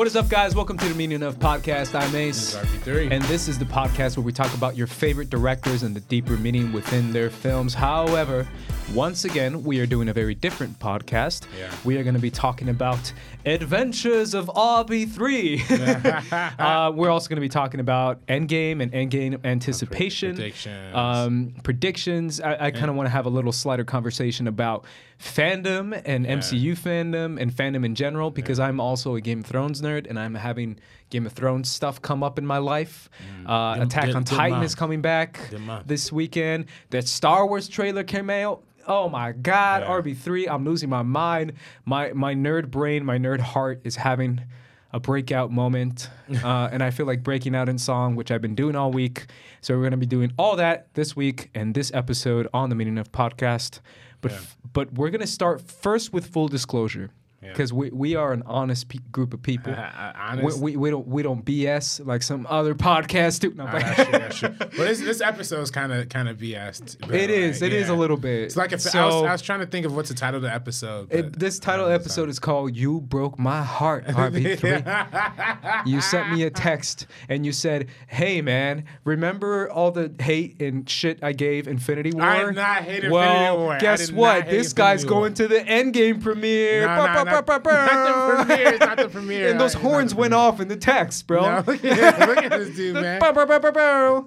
What is up, guys? Welcome to the Meaning of Podcast. I'm Ace. RB3. And this is the podcast where we talk about your favorite directors and the deeper meaning within their films. However, once again, we are doing a very different podcast. Yeah. We are going to be talking about Adventures of RB3. uh, we're also going to be talking about Endgame and Endgame anticipation, predictions. um, predictions. I, I kind of want to have a little slighter conversation about fandom and MCU fandom and fandom in general because I'm also a Game of Thrones nerd and I'm having Game of Thrones stuff come up in my life. Uh, Good- Attack good- on good Titan month. is coming back this weekend. That Star Wars trailer came out. Oh my God, Yeah. RB3! I'm losing my mind. My my nerd brain, my nerd heart is having a breakout moment, uh, and I feel like breaking out in song, which I've been doing all week. So we're gonna be doing all that this week and this episode on the Meaning of Podcast. But Yeah. f- but we're gonna start first with full disclosure Yeah. because we, we are an honest pe- group of people. Uh, we, honest, we, we don't we don't BS like some other podcasts do. No, but- that's true, that's true. But this, this episode is kind of kind of BS. It is. like, It is a yeah. little bit. It's like if I, was, I was trying to think of what's the title of the episode. it- this title uh, episode is called "You Broke My Heart." RB3. you sent me a text and you said, "Hey man, remember all the hate and shit I gave Infinity War?" I did not hate Infinity well, War. Guess what? This guy's War. going to the Endgame premiere. No, Ba, no, ba, not- not the premiere, not the premiere. And those the horns went off in the text, bro. No, look, at, look at this dude, man.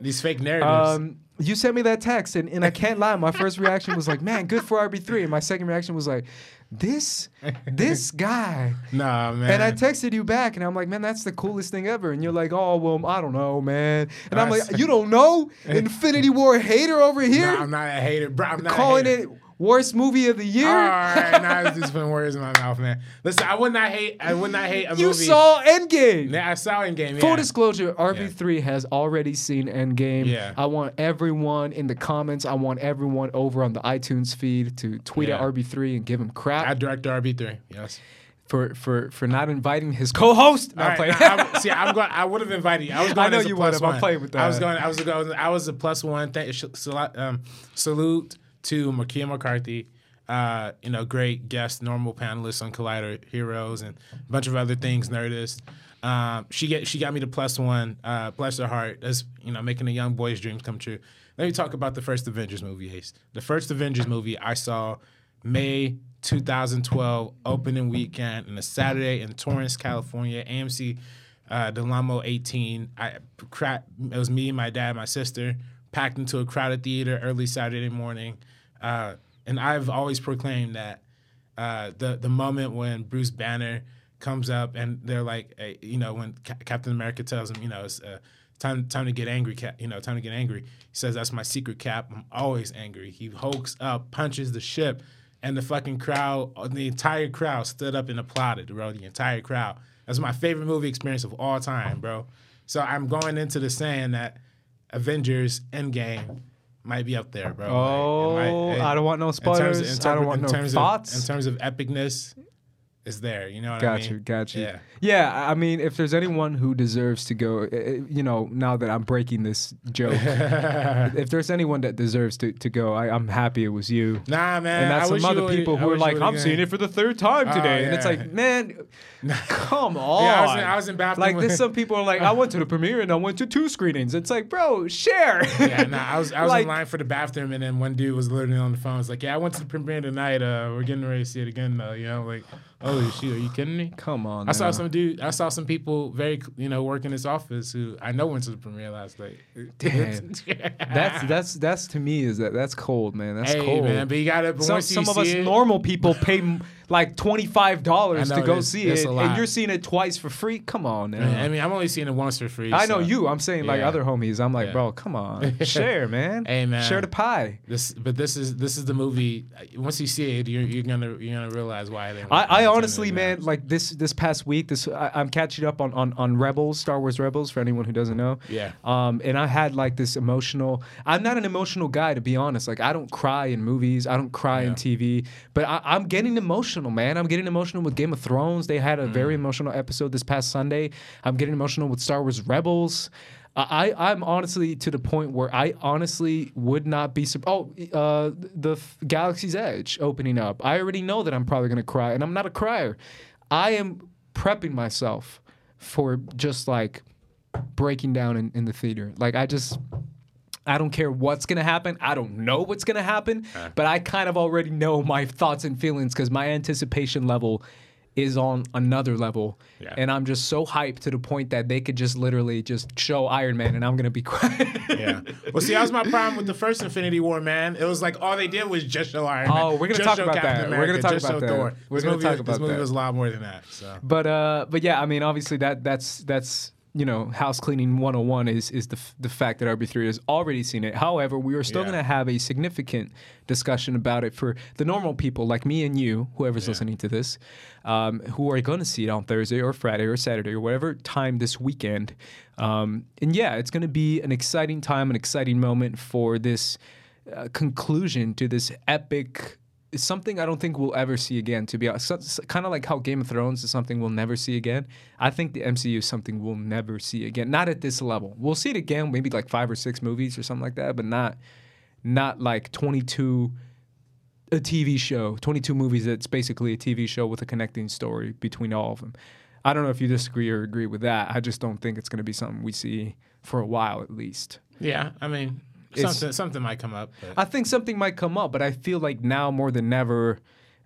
These fake narratives. Um, you sent me that text, and, and I can't lie. My first reaction was like, "Man, good for RB3," and my second reaction was like, "This, this guy." nah, man. And I texted you back, and I'm like, "Man, that's the coolest thing ever." And you're like, "Oh, well, I don't know, man." And I'm That's- like, "You don't know? Infinity War hater over here, Nah, I'm not a hater, bro. I'm not calling it worst movie of the year." All right, now it's just putting words in my mouth, man. Listen, I would not hate. I would not hate a you movie. saw Endgame. Yeah, I saw Endgame. Full yeah. disclosure, RB3 has already seen Endgame. Yeah. I want everyone in the comments, I want everyone over on the iTunes feed to tweet Yeah. at RB3 and give him crap I direct RB3. Yes. for, for, for not inviting his co-host. No, All I'm right, playing. now, I'm- see, I'm going. I would have invited you. I was going. I know you plus would've. I'm playing with I was that. going. I was going. I was a plus one. Thank, um, salute to Makia McCarthy. Uh, you know, great guest, normal panelist on Collider Heroes and a bunch of other things. Nerdist. Um, she get she got me the plus one. Uh, bless her heart. That's you know making a young boy's dreams come true. Let me talk about the first Avengers movie, Ace. The first Avengers movie I saw May 2012 opening weekend in a Saturday in Torrance, California. AMC uh, Del Amo 18. I cra- it was me, my dad, my sister, packed into a crowded theater early Saturday morning. Uh, and I've always proclaimed that uh, the the moment when Bruce Banner comes up and they're like, eh, you know, when Ca- Captain America tells him, you know, it's uh, time time to get angry, Cap, you know, time to get angry. He says, "That's my secret, Cap. I'm always angry." He hulks up, punches the ship, and the fucking crowd, the entire crowd stood up and applauded, bro. The entire crowd. That's my favorite movie experience of all time, bro. So I'm going into the saying that Avengers Endgame might be up there, bro. Oh, Like, might- I don't want no in spoilers. terms- in I don't term- want in no terms thoughts. Of, in terms of epicness, is there. You know what I Got mean? you, got you. Yeah. Yeah, I mean, if there's anyone who deserves to go, uh, uh, you know, now that I'm breaking this joke, if there's anyone that deserves to, to go, I, I'm happy it was you. Nah, man. And that's I some other people I who are like, I'm seeing it for the third time Oh, today. And it's like, man, come on. Yeah, I was in- I was in bathroom Like, this, some people are like, I went to the premiere and I went to two screenings. It's like, bro, share. Yeah, nah, I was I was Like- in line for the bathroom, and then one dude was literally on the phone. Was like, "Yeah, I went to the premiere tonight. Uh, we're getting ready to see it again, though." You know, like, Oh, "Holy shit, are you kidding me?" Come on. I saw some dude. I saw some people very, you know, work in his office who I know went to the premiere last night. Damn. That's that's that's to me is that that's cold, man. That's hey cold. man, but you gotta. Some once you some of us it, normal people pay like twenty five dollars to go see it, and you're seeing it twice for free. Come on, now. I mean, I'm only seeing it once for free. I know you. I'm saying like Yeah. other homies. I'm like, Yeah. bro, come on, share, man. Hey, man. share the pie. This, but this is this is the movie. Once you see it, you're, you're gonna you're gonna realize why they. I, I honestly, man, like this this past week, this I, I'm catching up on, on on Rebels, Star Wars Rebels, for anyone who doesn't know. Yeah. Um, and I had like this emotional. I'm not an emotional guy to be honest. Like I don't cry in movies. I don't cry in TV. But I, I'm getting emotional, man. I'm getting emotional with Game of Thrones. They had a Mm. very emotional episode this past Sunday. I'm getting emotional with Star Wars Rebels. I, I'm honestly to the point where I honestly would not be surprised. Oh, uh, the Galaxy's Edge opening up. I already know that I'm probably gonna cry, and I'm not a crier. I am prepping myself for just like breaking down in, in the theater. Like I just I don't care what's gonna happen. I don't know what's gonna happen, but I kind of already know my thoughts and feelings because my anticipation level is on another level, Yeah. and I'm just so hyped to the point that they could just literally just show Iron Man, and I'm gonna be quiet. Yeah. Well, see, that was my problem with the first Infinity War, man. It was like all they did was just show Iron Man. Oh, we're gonna just talk about Captain that. We're gonna talk just about that. Thor. We're gonna movie, talk about this movie that. was a lot more than that. So. But uh, but yeah, I mean, obviously that that's that's you know house cleaning 101 is is the f- the fact that RB3 has already seen it. However, we are still Yeah. going to have a significant discussion about it for the normal people like me and you, whoever's listening to this, um, who are going to see it on Thursday or Friday or Saturday or whatever time this weekend. Um, and yeah, it's going to be an exciting time, an exciting moment for this uh, conclusion to this epic it's something I don't think we'll ever see again. To be honest, so, kind of like how Game of Thrones is something we'll never see again. I think the MCU is something we'll never see again. Not at this level. We'll see it again, maybe like five or six movies or something like that, but not not like twenty two. A TV show, 22 movies that's basically a TV show with a connecting story between all of them. I don't know if you disagree or agree with that. I just don't think it's going to be something we see for a while at least. Yeah, I mean, something something might come up. But. I think something might come up, but I feel like now more than ever,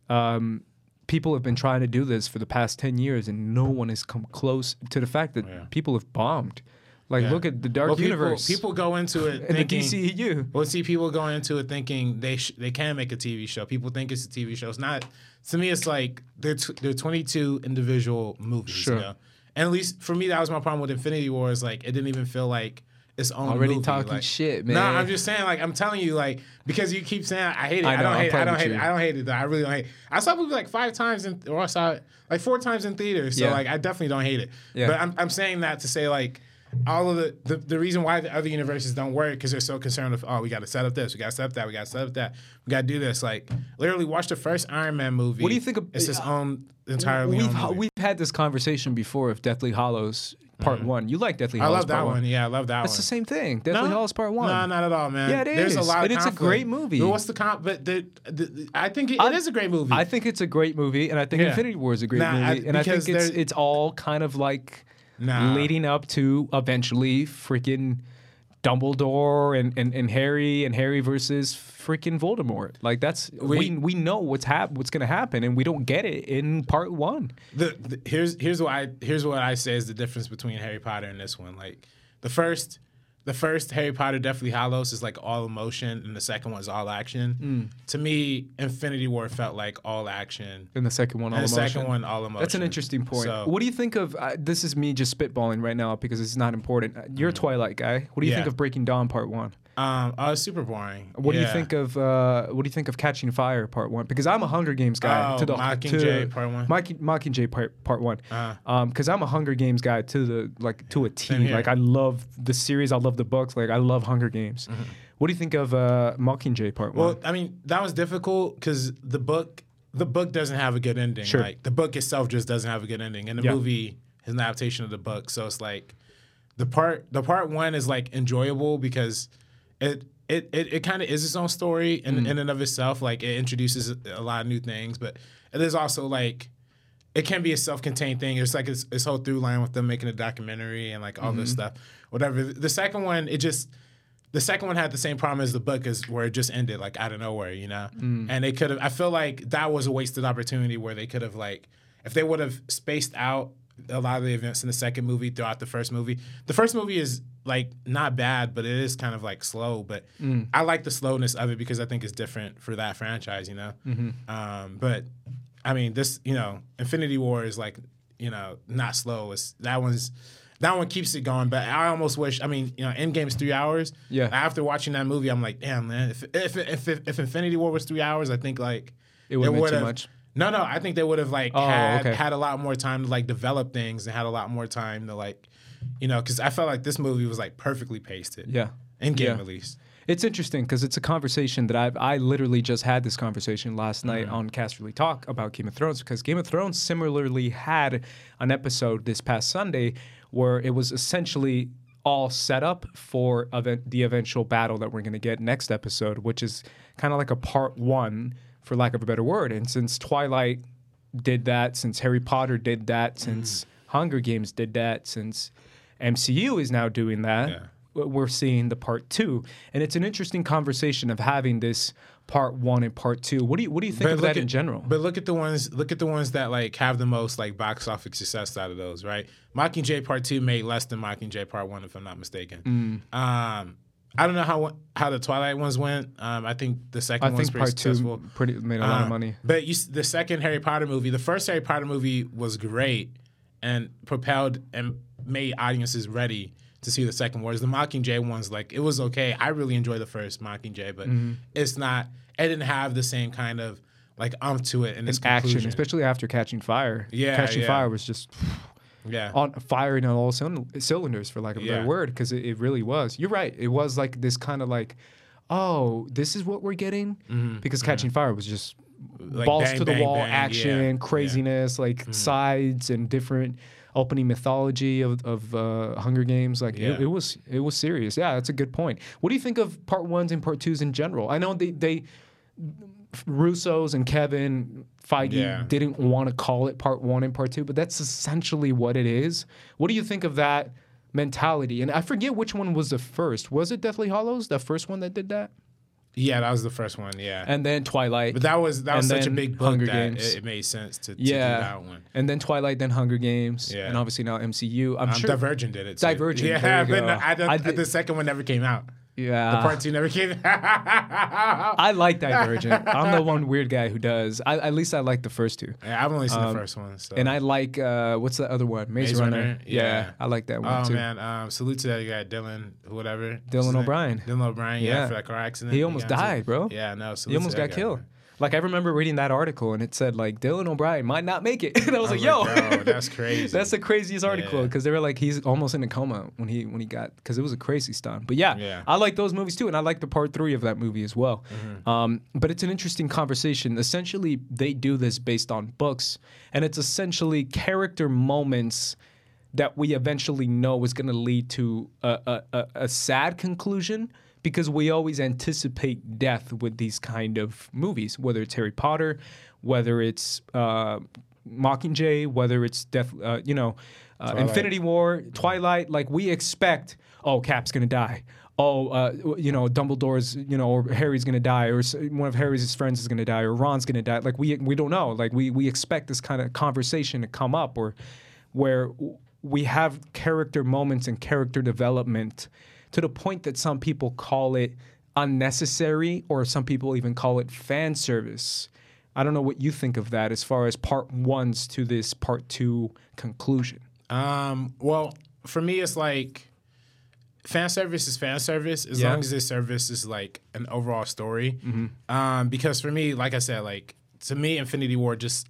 um, people have been trying to do this for the past 10 years and no one has come close to the fact that Yeah. people have bombed. Like, Yeah. look at the Dark Well, Universe People, go into it and the thinking. DCEU. Well, see, people go into it thinking they sh- they can make a TV show. People think it's a TV show. It's not. To me, it's like they're t- they're 22 individual movies. Sure. You know? And at least for me, that was my problem with Infinity War. Is like it didn't even feel like its own Already movie. talking like, shit, man. No, I'm just saying. Like I'm telling you, like because you keep saying I hate it. I I, don't hate. it. I don't hate. it. I don't hate it. Though. I really don't hate. It. I saw movies like five times in, or I saw it like four times in theaters. So Yeah. like I definitely don't hate it. Yeah. But I'm I'm saying that to say like all of the, the the reason why the other universes don't work because they're so concerned with oh we got to set up this we got to set up that we got to set up that we got to do this like literally watch the first Iron Man movie. What do you think of- It's his uh, own entirely We've, own movie. we've had this conversation before of Deathly Hallows Part 1. You like Deathly Mm-hmm. I Hallows love that Part one. Yeah, I love that That's one. the same thing. Deathly Hallows Part 1. No, not at all, man. Yeah, it There's a is. lot of And it's a great movie. But what's the comp? But the, the, the I think it, I- it is a great movie. I think it's a great movie, and I think Yeah. Infinity War is a great Nah, I- movie, and I think it's it's all kind of like Nah. leading up to eventually freaking Dumbledore and, and, and Harry and Harry versus freaking Voldemort. Like that's we We- we, know what's hap- what's gonna happen, and we don't get it in part one. the, the here's here's what I here's what I say is the difference between Harry Potter and this one. Like the first the first Harry Potter Deathly Hallows is like all emotion, and the second one is all action. Mm. To me, Infinity War felt like all action, In the second one, all and the emotion. second one all emotion. That's an interesting point. So- what do you think of? Uh, this is me just spitballing right now because it's not important. Uh, You're a Twilight guy. What do you think Mm. Of Breaking Dawn Part One? Um, oh, it's super boring. What do you think of uh, what do you think of Catching Fire Part One? Because I'm a Hunger Games guy. Oh, to the Mockingjay to- Part One? Mock- Mockingjay Part Part One. Uh-huh. Um, because I'm a Hunger Games guy to the like to a Same T. here. Like I love the series. I love the books. Like I love Hunger Games. What do you think of uh, Mockingjay Part One? Mm-hmm. Well, I mean, that was difficult because the book the book doesn't have a good ending. Sure. Like the book itself just doesn't have a good ending, and the Yeah. movie is an adaptation of the book. So it's like the part the part one is like enjoyable because it. It, it, it kind of is its own story in, Mm. in and of itself. Like it introduces a lot of new things, but it is also like it can be a self-contained thing. It's like it's, this whole through line with them making a documentary and like all this Mm-hmm. stuff, whatever. The second one, it just the second one had the same problem as the book, is where it just ended like out of nowhere, you know. Mm. And they could have. I feel like that was a wasted opportunity where they could have like if they would have spaced out a lot of the events in the second movie throughout the first movie. The first movie is like not bad, but it is kind of like slow. But Mm. I like the slowness of it because I think it's different for that franchise, you know. Mm-hmm. Um, but I mean, this you know, Infinity War is like you know not slow. It's that one's that one keeps it going. But I almost wish. I mean, you know, Endgame's three hours. Yeah. After watching that movie, I'm like, damn man, if if if, if, if Infinity War was three hours, I think like It would've been too much. No, no, I think they would have like Oh, had okay. had a lot more time to like develop things and had a lot more time to like, you know, because I felt like this movie was like perfectly pasted. yeah. Endgame Yeah. at least. It's interesting because it's a conversation that I've I literally just had this conversation last Mm-hmm. night on Cast Really Talk about Game of Thrones because Game of Thrones similarly had an episode this past Sunday where it was essentially all set up for event, the eventual battle that we're going to get next episode, which is kind of like a part one, for lack of a better word. And since Twilight did that, since Harry Potter did that, since Hunger Games did that, since MCU is now doing that, Yeah. we're seeing the part two, and it's an interesting conversation of having this part one and part two. What do you what do you think of look that in general? But look at the ones look at the ones that like have the most like box office success out of those, right? Mockingjay Part Two made less than Mockingjay Part One, if I'm not mistaken. Mm. Um, I don't know how how the Twilight ones went. Um, I think the second I one was pretty part two successful. pretty made a lot of Um, money. But you, the second Harry Potter movie, the first Harry Potter movie was great and propelled and made audiences ready to see the second. Whereas the Mockingjay ones, like it was okay. I really enjoyed the first Mockingjay, but Mm-hmm. it's not. It didn't have the same kind of like umph to it in its Action, especially after Catching Fire. Yeah, Catching yeah. Fire was just yeah, on firing on all cylinders, for lack of a better word, because it, it really was. You're right. It was like this kind of like, oh, this is what we're getting, because Catching Fire was just Mm-hmm. Like balls bang, to the bang, wall bang, action, yeah, yeah. craziness, like Mm-hmm. sides and different opening mythology of, of uh, Hunger Games. Like Yeah. it, it was it was serious. Yeah, that's a good point. What do you think of part ones and part twos in general? I know they they Russo's and Kevin Feige Yeah. didn't want to call it part one and part two, but that's essentially what it is. What do you think of that mentality? And I forget which one was the first. Was it Deathly Hallows, the first one that did that? yeah, that was the first one. Yeah, And then Twilight. but that was that was such a big book Hunger Games. it, it made sense to, to yeah. do that one. And then Twilight, then Hunger Games. Yeah. And obviously now MCU. I'm Um, sure. Divergent did it. Too. Divergent, yeah, but no, I don't, I did- the second one never came out. Yeah. The part two never came. I like Divergent. I'm the one weird guy who does. I, at least I like the first two. Yeah, I've only seen the first one. So. Um, And I like, uh, what's the other one? Maze, Maze Runner. Runner? Yeah. Yeah. I like that one oh too. man, um, salute to that guy Dylan, whatever. Dylan? O'Brien. Dylan O'Brien, yeah, Yeah. for that car accident. He almost died, bro. Yeah, no, salute He almost got guy, killed. man. Like I remember reading that article and it said like Dylan O'Brien might not make it. and I was, I like, yo, yo, that's crazy. that's the craziest article Yeah. because they were like he's almost in a coma when he when he got because it was a crazy stunt. But yeah, Yeah. I like those movies too, and I like the part three of that movie as well. Mm-hmm. Um, but it's an interesting conversation. Essentially, they do this based on books, and it's essentially character moments that we eventually know is going to lead to a, a, a, a sad conclusion because we always anticipate death with these kind of movies, whether it's Harry Potter, whether it's uh, Mockingjay, whether it's Death, uh, you know, uh, Infinity War, Twilight. Like we expect, oh, Cap's gonna die. Oh, uh, you know, Dumbledore's, you know, or Harry's gonna die, or one of Harry's friends is gonna die, or Ron's gonna die. Like we we don't know. Like we we expect this kind of conversation to come up, or where we have character moments and character development to the point that some people call it unnecessary, or some people even call it fan service. I don't know what you think of that as far as part ones to this part two conclusion. Um, well, for me, it's like fan service is fan service as Yeah. long as this service is like an overall story. Mm-hmm. Um, because for me, like I said, like to me, Infinity War just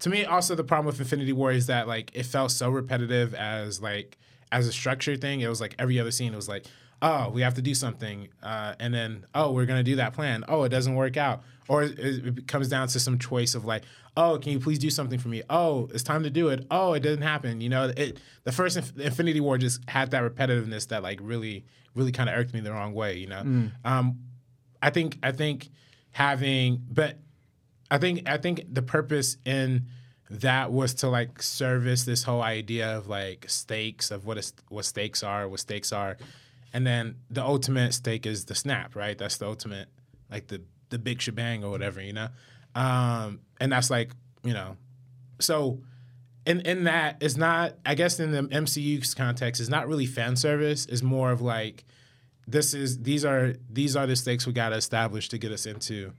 to me also the problem with Infinity War is that like it felt so repetitive as like as a structured thing. It was like every other scene it was like, oh, we have to do something, uh, and then oh, we're gonna do that plan. Oh, it doesn't work out, or it, it comes down to some choice of like, oh, can you please do something for me? Oh, it's time to do it. Oh, it didn't happen. You know, it the first Inf- Infinity War just had that repetitiveness that like really, really kind of irked me the wrong way. You know, um, I think I think having, but I think I think the purpose in that was to like service this whole idea of like stakes of what is what stakes are, what stakes are, and then the ultimate stake is the snap, right? That's the ultimate, like the the big shebang or whatever, you know, um, and that's like you know, so in in that it's not I guess in the MCU's context, it's not really fan service. It's more of like this is these are these are the stakes we got to establish to get us into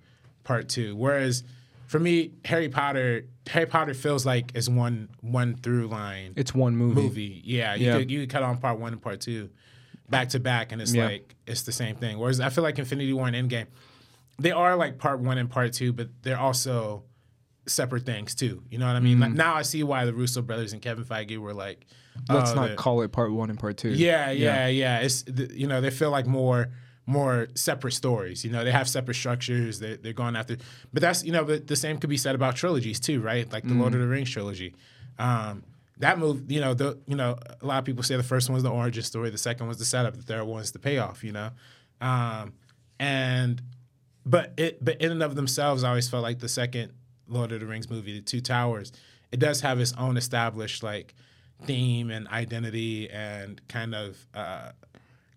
part two. Whereas for me, Harry Potter, Harry Potter feels like it's one one through line It's one movie. movie. Yeah, you Yeah. could you could cut on part one and part two back to back, and it's Yeah. like it's the same thing. Whereas I feel like Infinity War and Endgame, they are like part one and part two, but they're also separate things too. You know what I mean? Mm-hmm. Like, now I see why the Russo brothers and Kevin Feige were like, Let's oh, not call it part one and part two. yeah, yeah, yeah. It's the, you know they feel like more more separate stories. You know they have separate structures. They they're going after, but that's you know but the same could be said about trilogies too, right? Like the Lord of the Rings trilogy. Um, that move, you know, the you know a lot of people say the first one was the origin story, the second was the setup, the third one's the payoff. You know, um, and but it but in and of themselves, I always felt like the second Lord of the Rings movie, The Two Towers, it does have its own established like theme and identity and kind of uh,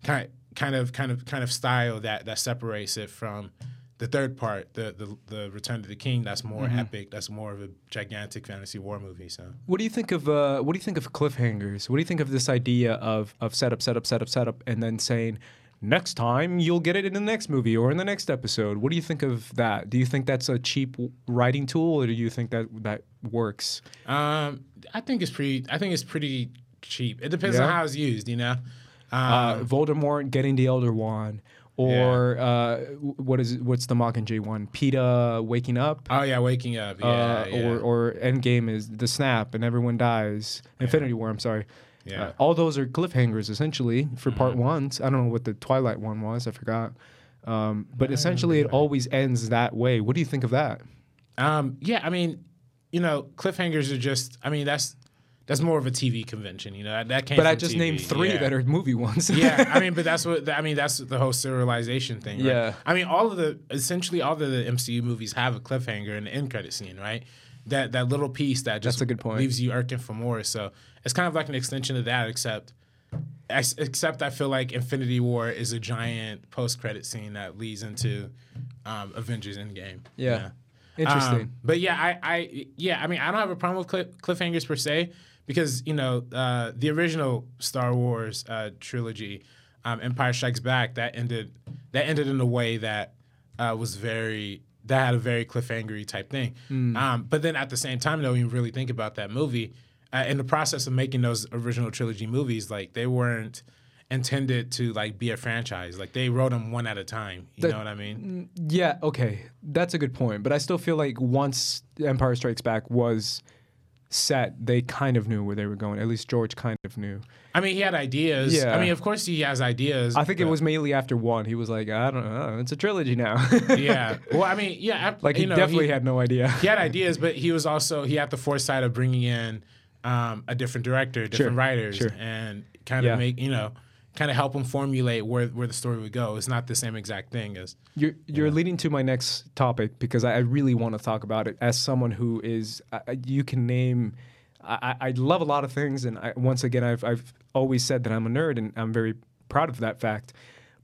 kind kind of kind of kind of style that that separates it from the third part, the the, the Return of the King. That's more epic. That's more of a gigantic fantasy war movie. So What do you think of uh, what do you think of cliffhangers? What do you think of this idea of of setup, setup, setup, setup, and then saying next time you'll get it in the next movie or in the next episode? What do you think of that? Do you think that's a cheap writing tool, or do you think that that works? um, I think it's pretty. I think it's pretty cheap. It depends on how it's used. You know. Um, Uh, Voldemort getting the Elder Wand, or uh, what is what's the Mockingjay one? Peeta waking up. oh yeah, waking up. Yeah, uh, yeah. or or Endgame is the snap and everyone dies. Infinity War, I'm sorry. Yeah. Mm-hmm. Uh, all those are cliffhangers essentially for part ones. I don't know what the Twilight one was. I forgot. Um, but essentially, it always ends that way. What do you think of that? Um, yeah, I mean, you know, cliffhangers are just. I mean, that's that's more of a TV convention. You know, that, that came. But I just TV. named three Yeah. that are movie ones. yeah, I mean, but that's what I mean. That's the whole serialization thing. Right? Yeah. I mean, all of the essentially all of the MCU movies have a cliffhanger and an end credit scene, right? That that little piece that just That's a good point. leaves you irking for more. So it's kind of like an extension of that, except except I feel like Infinity War is a giant post credit scene that leads into um, Avengers Endgame. Yeah. Interesting. Um, but yeah, I, I, yeah, I mean, I don't have a problem with cliff, cliffhangers per se because you know uh, the original Star Wars uh, trilogy, um, Empire Strikes Back, that ended that ended in a way that uh, was very that had a very cliffhangery type thing. Um, but then at the same time, though, when you really think about that movie, uh, in the process of making those original trilogy movies, like they weren't intended to like be a franchise. Like they wrote them one at a time. You The- know what I mean? yeah. Okay. That's a good point. But I still feel like once Empire Strikes Back was set, they kind of knew where they were going. At least George kind of knew. I mean, he had ideas. Yeah. I mean, of course, he has ideas. I think it was mainly after one. He was like, I don't know. It's a trilogy now. yeah. Well, I mean, yeah. I- Like he you know, definitely he, had no idea. he had ideas, but he was also he had the foresight of bringing in um, a different director, different Sure, writers, sure. and kind of Yeah. make you know, kind of help them formulate where where the story would go. It's not the same exact thing as You're you're leading to my next topic because I I really want to talk about it as someone who is I- you can name. I, I love a lot of things, and I, once again, I've I've always said that I'm a nerd, and I'm very proud of that fact.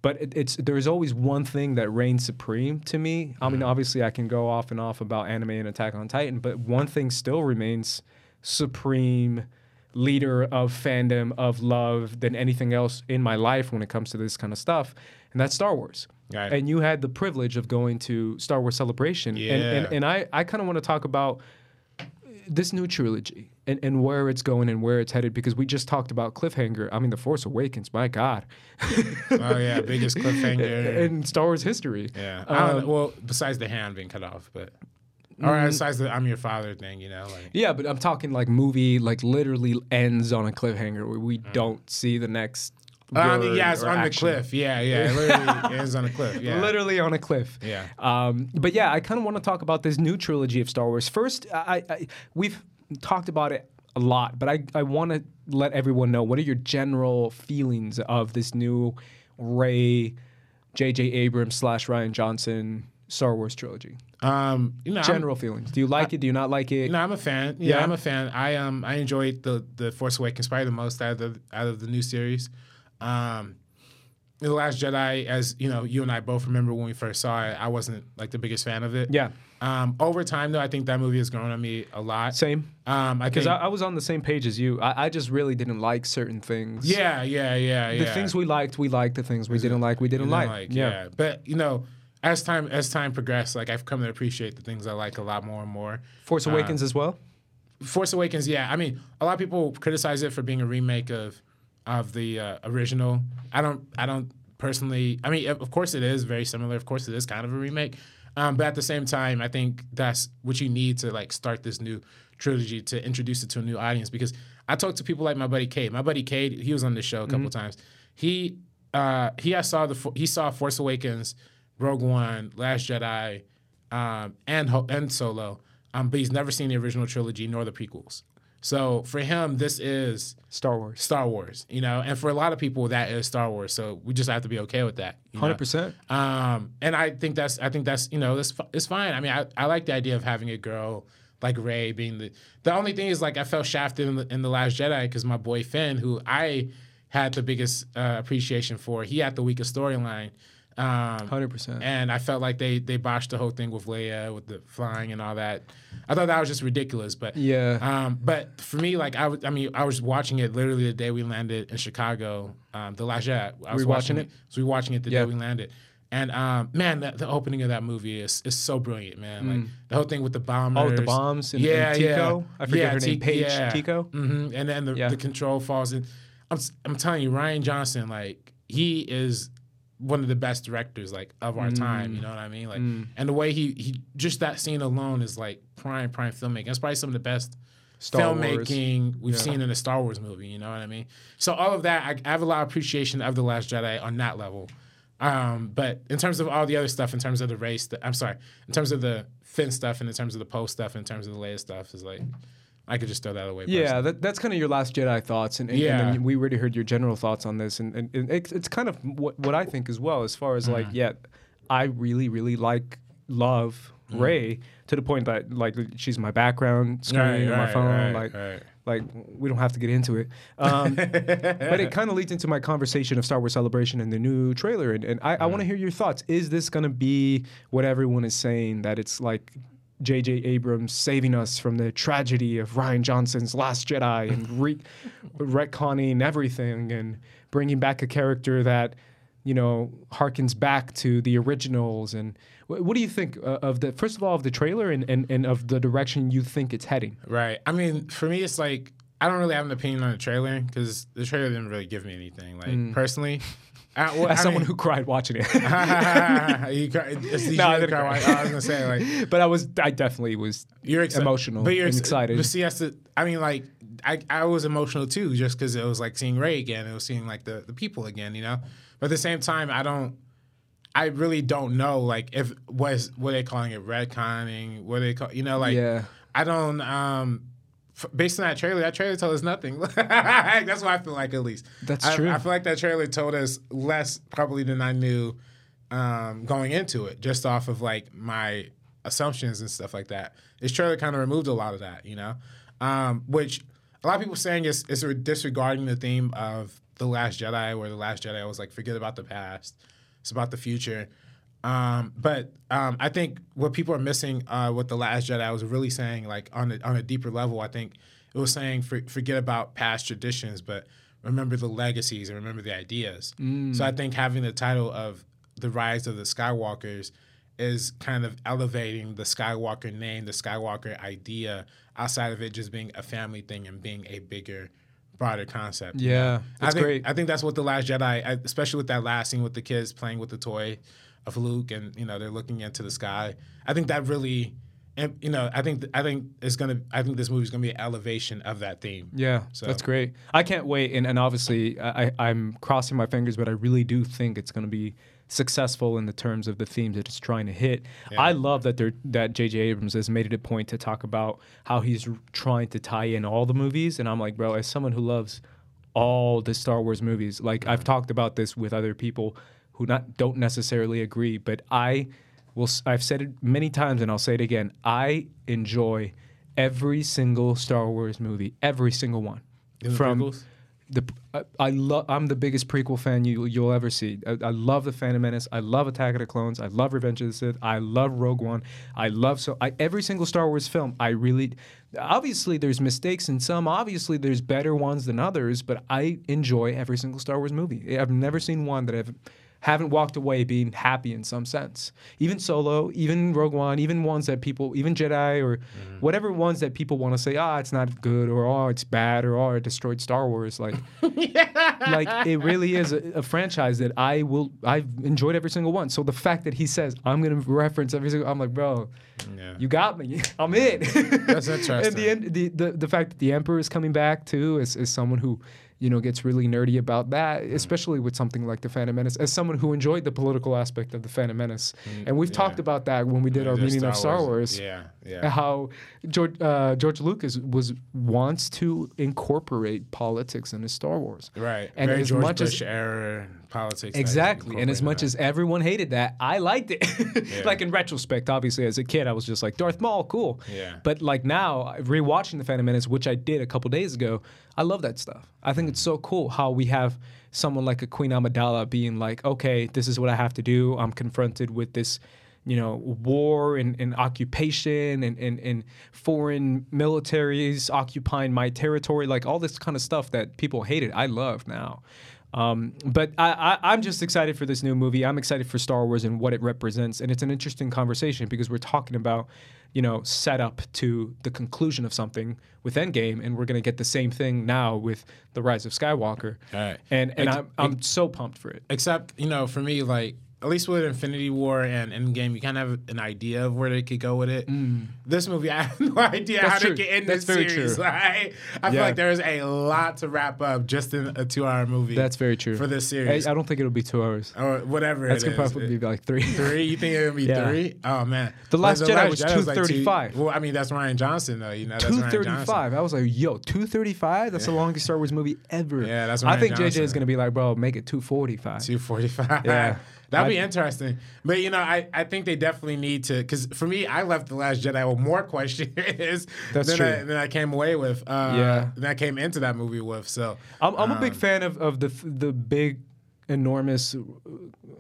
But it, it's there's always one thing that reigns supreme to me. I mean, mm-hmm. obviously, I can go off and off about anime and Attack on Titan, but one thing still remains supreme leader of fandom of love than anything else in my life when it comes to this kind of stuff, and that's Star Wars. Right. And you had the privilege of going to Star Wars Celebration, and and, and I I kind of want to talk about this new trilogy and, and where it's going and where it's headed because we just talked about cliffhanger. I mean, The Force Awakens. My God. oh yeah, biggest cliffhanger. in Star Wars history. yeah. Um, well, besides the hand being cut off, but or Mm. besides the I'm your father thing, you know, like Yeah, but I'm talking like movie, like literally ends on a cliffhanger where we Mm. don't see the next. Uh, yeah, it's on action. the cliff. Yeah, yeah, it literally ends on a cliff. Yeah, Literally on a cliff. Yeah. Um, but yeah, I kind of want to talk about this new trilogy of Star Wars. First, I, I we've talked about it a lot, but I, I want to let everyone know what are your general feelings of this new Rey, J.J. Abrams slash Rian Johnson Star Wars trilogy. Um, you know, I'm- General feelings. Do you like it? Do you not like it? No, I'm a fan. Yeah, Yeah? I'm a fan. I um I enjoyed the the Force Awakens probably the most out of the out of the new series. Um, the Last Jedi, as you know, you and I both remember when we first saw it. I wasn't like the biggest fan of it. Yeah, Um, over time though, I think that movie has grown on me a lot. same. Um, I Because think. I, I was on the same page as you. I, I just really didn't like certain things. yeah, yeah, yeah, yeah. The things we liked, we liked. The things we didn't like, we didn't You know, like. yeah. But you know, as time as time progressed, like I've come to appreciate the things I like a lot more and more. Force Awakens as well. Force Awakens, yeah. I mean, a lot of people criticize it for being a remake of of the uh, original. I don't. I don't personally. I mean, of course it is very similar. Of course it is kind of a remake. Um, but at the same time, I think that's what you need to like start this new trilogy to introduce it to a new audience. Because I talked to people like my buddy Cade. My buddy Cade, he was on the show a couple times. He uh, he I saw the he saw Force Awakens, Rogue One, Last Jedi, um, and Ho- and Solo. Um, but he's never seen the original trilogy nor the prequels. So for him, this is Star Wars. Star Wars, you know, and for a lot of people, that is Star Wars. So we just have to be okay with that. Hundred percent. Um, and I think that's I think that's you know that's it's fine. I mean, I, I like the idea of having a girl like Rey being the. The only thing is like I felt shafted in the, in the Last Jedi because my boy Finn, who I had the biggest uh, appreciation for, he had the weakest storyline. Um, Hundred percent. and I felt like they they botched the whole thing with Leia with the flying and all that. I thought that was just ridiculous. But Yeah. um, but for me, like I was, I mean, I was watching it literally the day we landed in Chicago. Um, the last Jet. I was you watching it? So we were watching it the Yeah. day we landed. And um, man, the, the opening of that movie is is so brilliant, man. Like the whole thing with the bombers. Oh, with the bombs and, yeah, and Tico. yeah. I forget Yeah, her name. Paige yeah. Tico. hmm And then the, the control falls in. I'm I'm telling you, Rian Johnson, like he is one of the best directors like of our time. Mm. You know what I mean? Like, and the way he he just that scene alone is like prime prime filmmaking. That's probably some of the best Star Wars. filmmaking we've Yeah. seen in a Star Wars movie. You know what I mean? So all of that, I, I have a lot of appreciation of the Last Jedi on that level. Um, but in terms of all the other stuff, in terms of the race, I'm sorry, in terms of the Finn stuff, and in terms of the Poe stuff, in terms of the Leia stuff, is like I could just throw that away. Yeah, that, that's kind of your last Jedi thoughts, and, and, Yeah. and then we already heard your general thoughts on this, and, and, and it's, it's kind of what, what I think as well, as far as Mm. like, yeah, I really, really like, love Mm. Rey to the point that like she's my background screen on my phone, like, right. like we don't have to get into it. Um, but it kind of leads into my conversation of Star Wars Celebration and the new trailer, and, and I, I want to hear your thoughts. Is this going to be what everyone is saying that it's like? J.J. Abrams saving us from the tragedy of Rian Johnson's Last Jedi and re- retconning everything and bringing back a character that, you know, harkens back to the originals. And wh- what do you think uh, of the, first of all, of the trailer and, and, and of the direction you think it's heading? Right. I mean, for me, it's like I don't really have an opinion on the trailer because the trailer didn't really give me anything. Like personally, I, well. As I someone mean- who cried watching it. you No, I didn't cry. cry. I was gonna say like but I was, I definitely was you're exci- emotional but you're and excited. But see, that's the. I mean, like I, I was emotional too, just because it was like seeing Rey again. It was seeing like the the people again, you know. But at the same time, I don't. I really don't know, like if was what they calling it retconning, what they call, you know, like Yeah. I don't. um Based on that trailer, that trailer told us nothing. That's what I feel like, at least. That's I, true. I feel like that trailer told us less probably than I knew um, going into it, just off of like my assumptions and stuff like that. This trailer kind of removed a lot of that, you know, um, which a lot of people saying is is disregarding the theme of the Last Jedi, where the Last Jedi was like forget about the past, it's about the future. Um, but um, I think what people are missing, uh, what the Last Jedi was really saying, like on a, on a deeper level, I think it was saying for, forget about past traditions, but remember the legacies and remember the ideas. So I think having the title of the Rise of the Skywalkers is kind of elevating the Skywalker name, the Skywalker idea, outside of it just being a family thing and being a bigger, broader concept. Yeah, that's I think, great. I think that's what the Last Jedi, especially with that last scene with the kids playing with the toy of Luke, and you know they're looking into the sky. I think that really, and you know, I think I think it's gonna. I think this movie's gonna be an elevation of that theme. Yeah, So- that's great. I can't wait, and, and obviously I, I'm crossing my fingers, but I really do think it's going to be successful in the terms of the themes that it's trying to hit. I love that they're that J.J. Abrams has made it a point to talk about how he's r- trying to tie in all the movies, and I'm like, bro, as someone who loves all the Star Wars movies, like I've talked about this with other people who not don't necessarily agree, but I will. I've said it many times, and I'll say it again. I enjoy every single Star Wars movie, every single one. The From prequels? the I, I love. I'm the biggest prequel fan you you'll ever see. I, I love the Phantom Menace. I love Attack of the Clones. I love Revenge of the Sith. I love Rogue One. I love so I, every single Star Wars film. I really, obviously there's mistakes in some. Obviously there's better ones than others. But I enjoy every single Star Wars movie. I've never seen one that I've haven't walked away being happy in some sense. Even Solo, even Rogue One, even ones that people, even Jedi or mm-hmm. whatever ones that people want to say, ah, it's not good or oh, it's bad or oh, it destroyed Star Wars. Like, yeah. like it really is a, a franchise that I will. I've enjoyed every single one. So the fact that he says I'm gonna reference every single, I'm like, bro, Yeah. you got me. I'm in. That's and interesting. the, end, the the the fact that the Emperor is coming back too is, is someone who you know gets really nerdy about that, mm-hmm. especially with something like the Phantom Menace. As someone who enjoyed the political aspect of the Phantom Menace, mm, and we've yeah. talked about that when we did mm, our Their meeting of Star Wars. Yeah, yeah. How George uh, George Lucas was wants to incorporate politics into Star Wars. Right. And Very as George much as- Bush era, politics. Exactly. And as much as everyone hated that, I liked it. Yeah. like in retrospect, obviously, as a kid, I was just like, Darth Maul, cool. Yeah. But like now, rewatching The Phantom Menace, which I did a couple days ago, I love that stuff. I think it's so cool how we have someone like a Queen Amidala being like, okay, this is what I have to do. I'm confronted with this. You know, war and, and occupation and, and, and foreign militaries occupying my territory, like all this kind of stuff that people hated, I love now. Um, but I, I, I'm just excited for this new movie. I'm excited for Star Wars and what it represents, and it's an interesting conversation because we're talking about, you know, setup to the conclusion of something with Endgame, and we're gonna get the same thing now with the Rise of Skywalker. All right. And and Ex- I'm I'm so pumped for it. Except, you know, for me, like at least with Infinity War and Endgame, you kind of have an idea of where they could go with it. This movie, I have no idea Mm. That's how true. they could end That's this very series. true. I feel like there's a lot to wrap up just in a two-hour movie. That's very true for this series I don't think it'll be two hours. or whatever. That's it gonna is. probably be like three. Three? You think it'll be Yeah. three? Oh man, The Last Like, Jedi was like two- 235. well, I mean that's Rian Johnson though. You know, that's Two Rian I was like, "Yo, two thirty-five? That's the longest Star Wars movie ever." Yeah, that's what I Rian think JJ is gonna be like, "Bro, make it two forty-five. Two forty five. Yeah. That'd be interesting. But you know, I, I think they definitely need to because for me, I left the Last Jedi with more questions That's than, true. I, than I came away with. Uh, Yeah. than I came into that movie with. So I'm, I'm a big um, fan of, of the the big, enormous,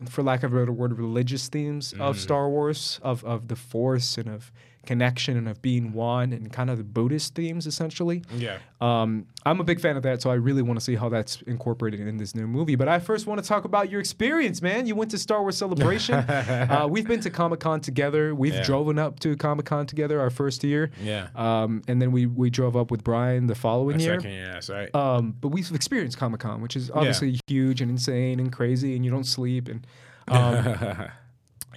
for lack of a better word, religious themes Mm-hmm. of Star Wars, of of the Force and of connection and of being one, and kind of the Buddhist themes essentially. Yeah. Um, I'm a big fan of that, so I really want to see how that's incorporated in this new movie. But I first want to talk about your experience, man. You went to Star Wars Celebration. uh, we've been to Comic Con together. We've Yeah. driven up to Comic Con together our first year. Yeah. Um, and then we we drove up with Brian the following year. second year, that's right. Um, but we've experienced Comic Con, which is obviously huge and insane and crazy, and you don't sleep, and um,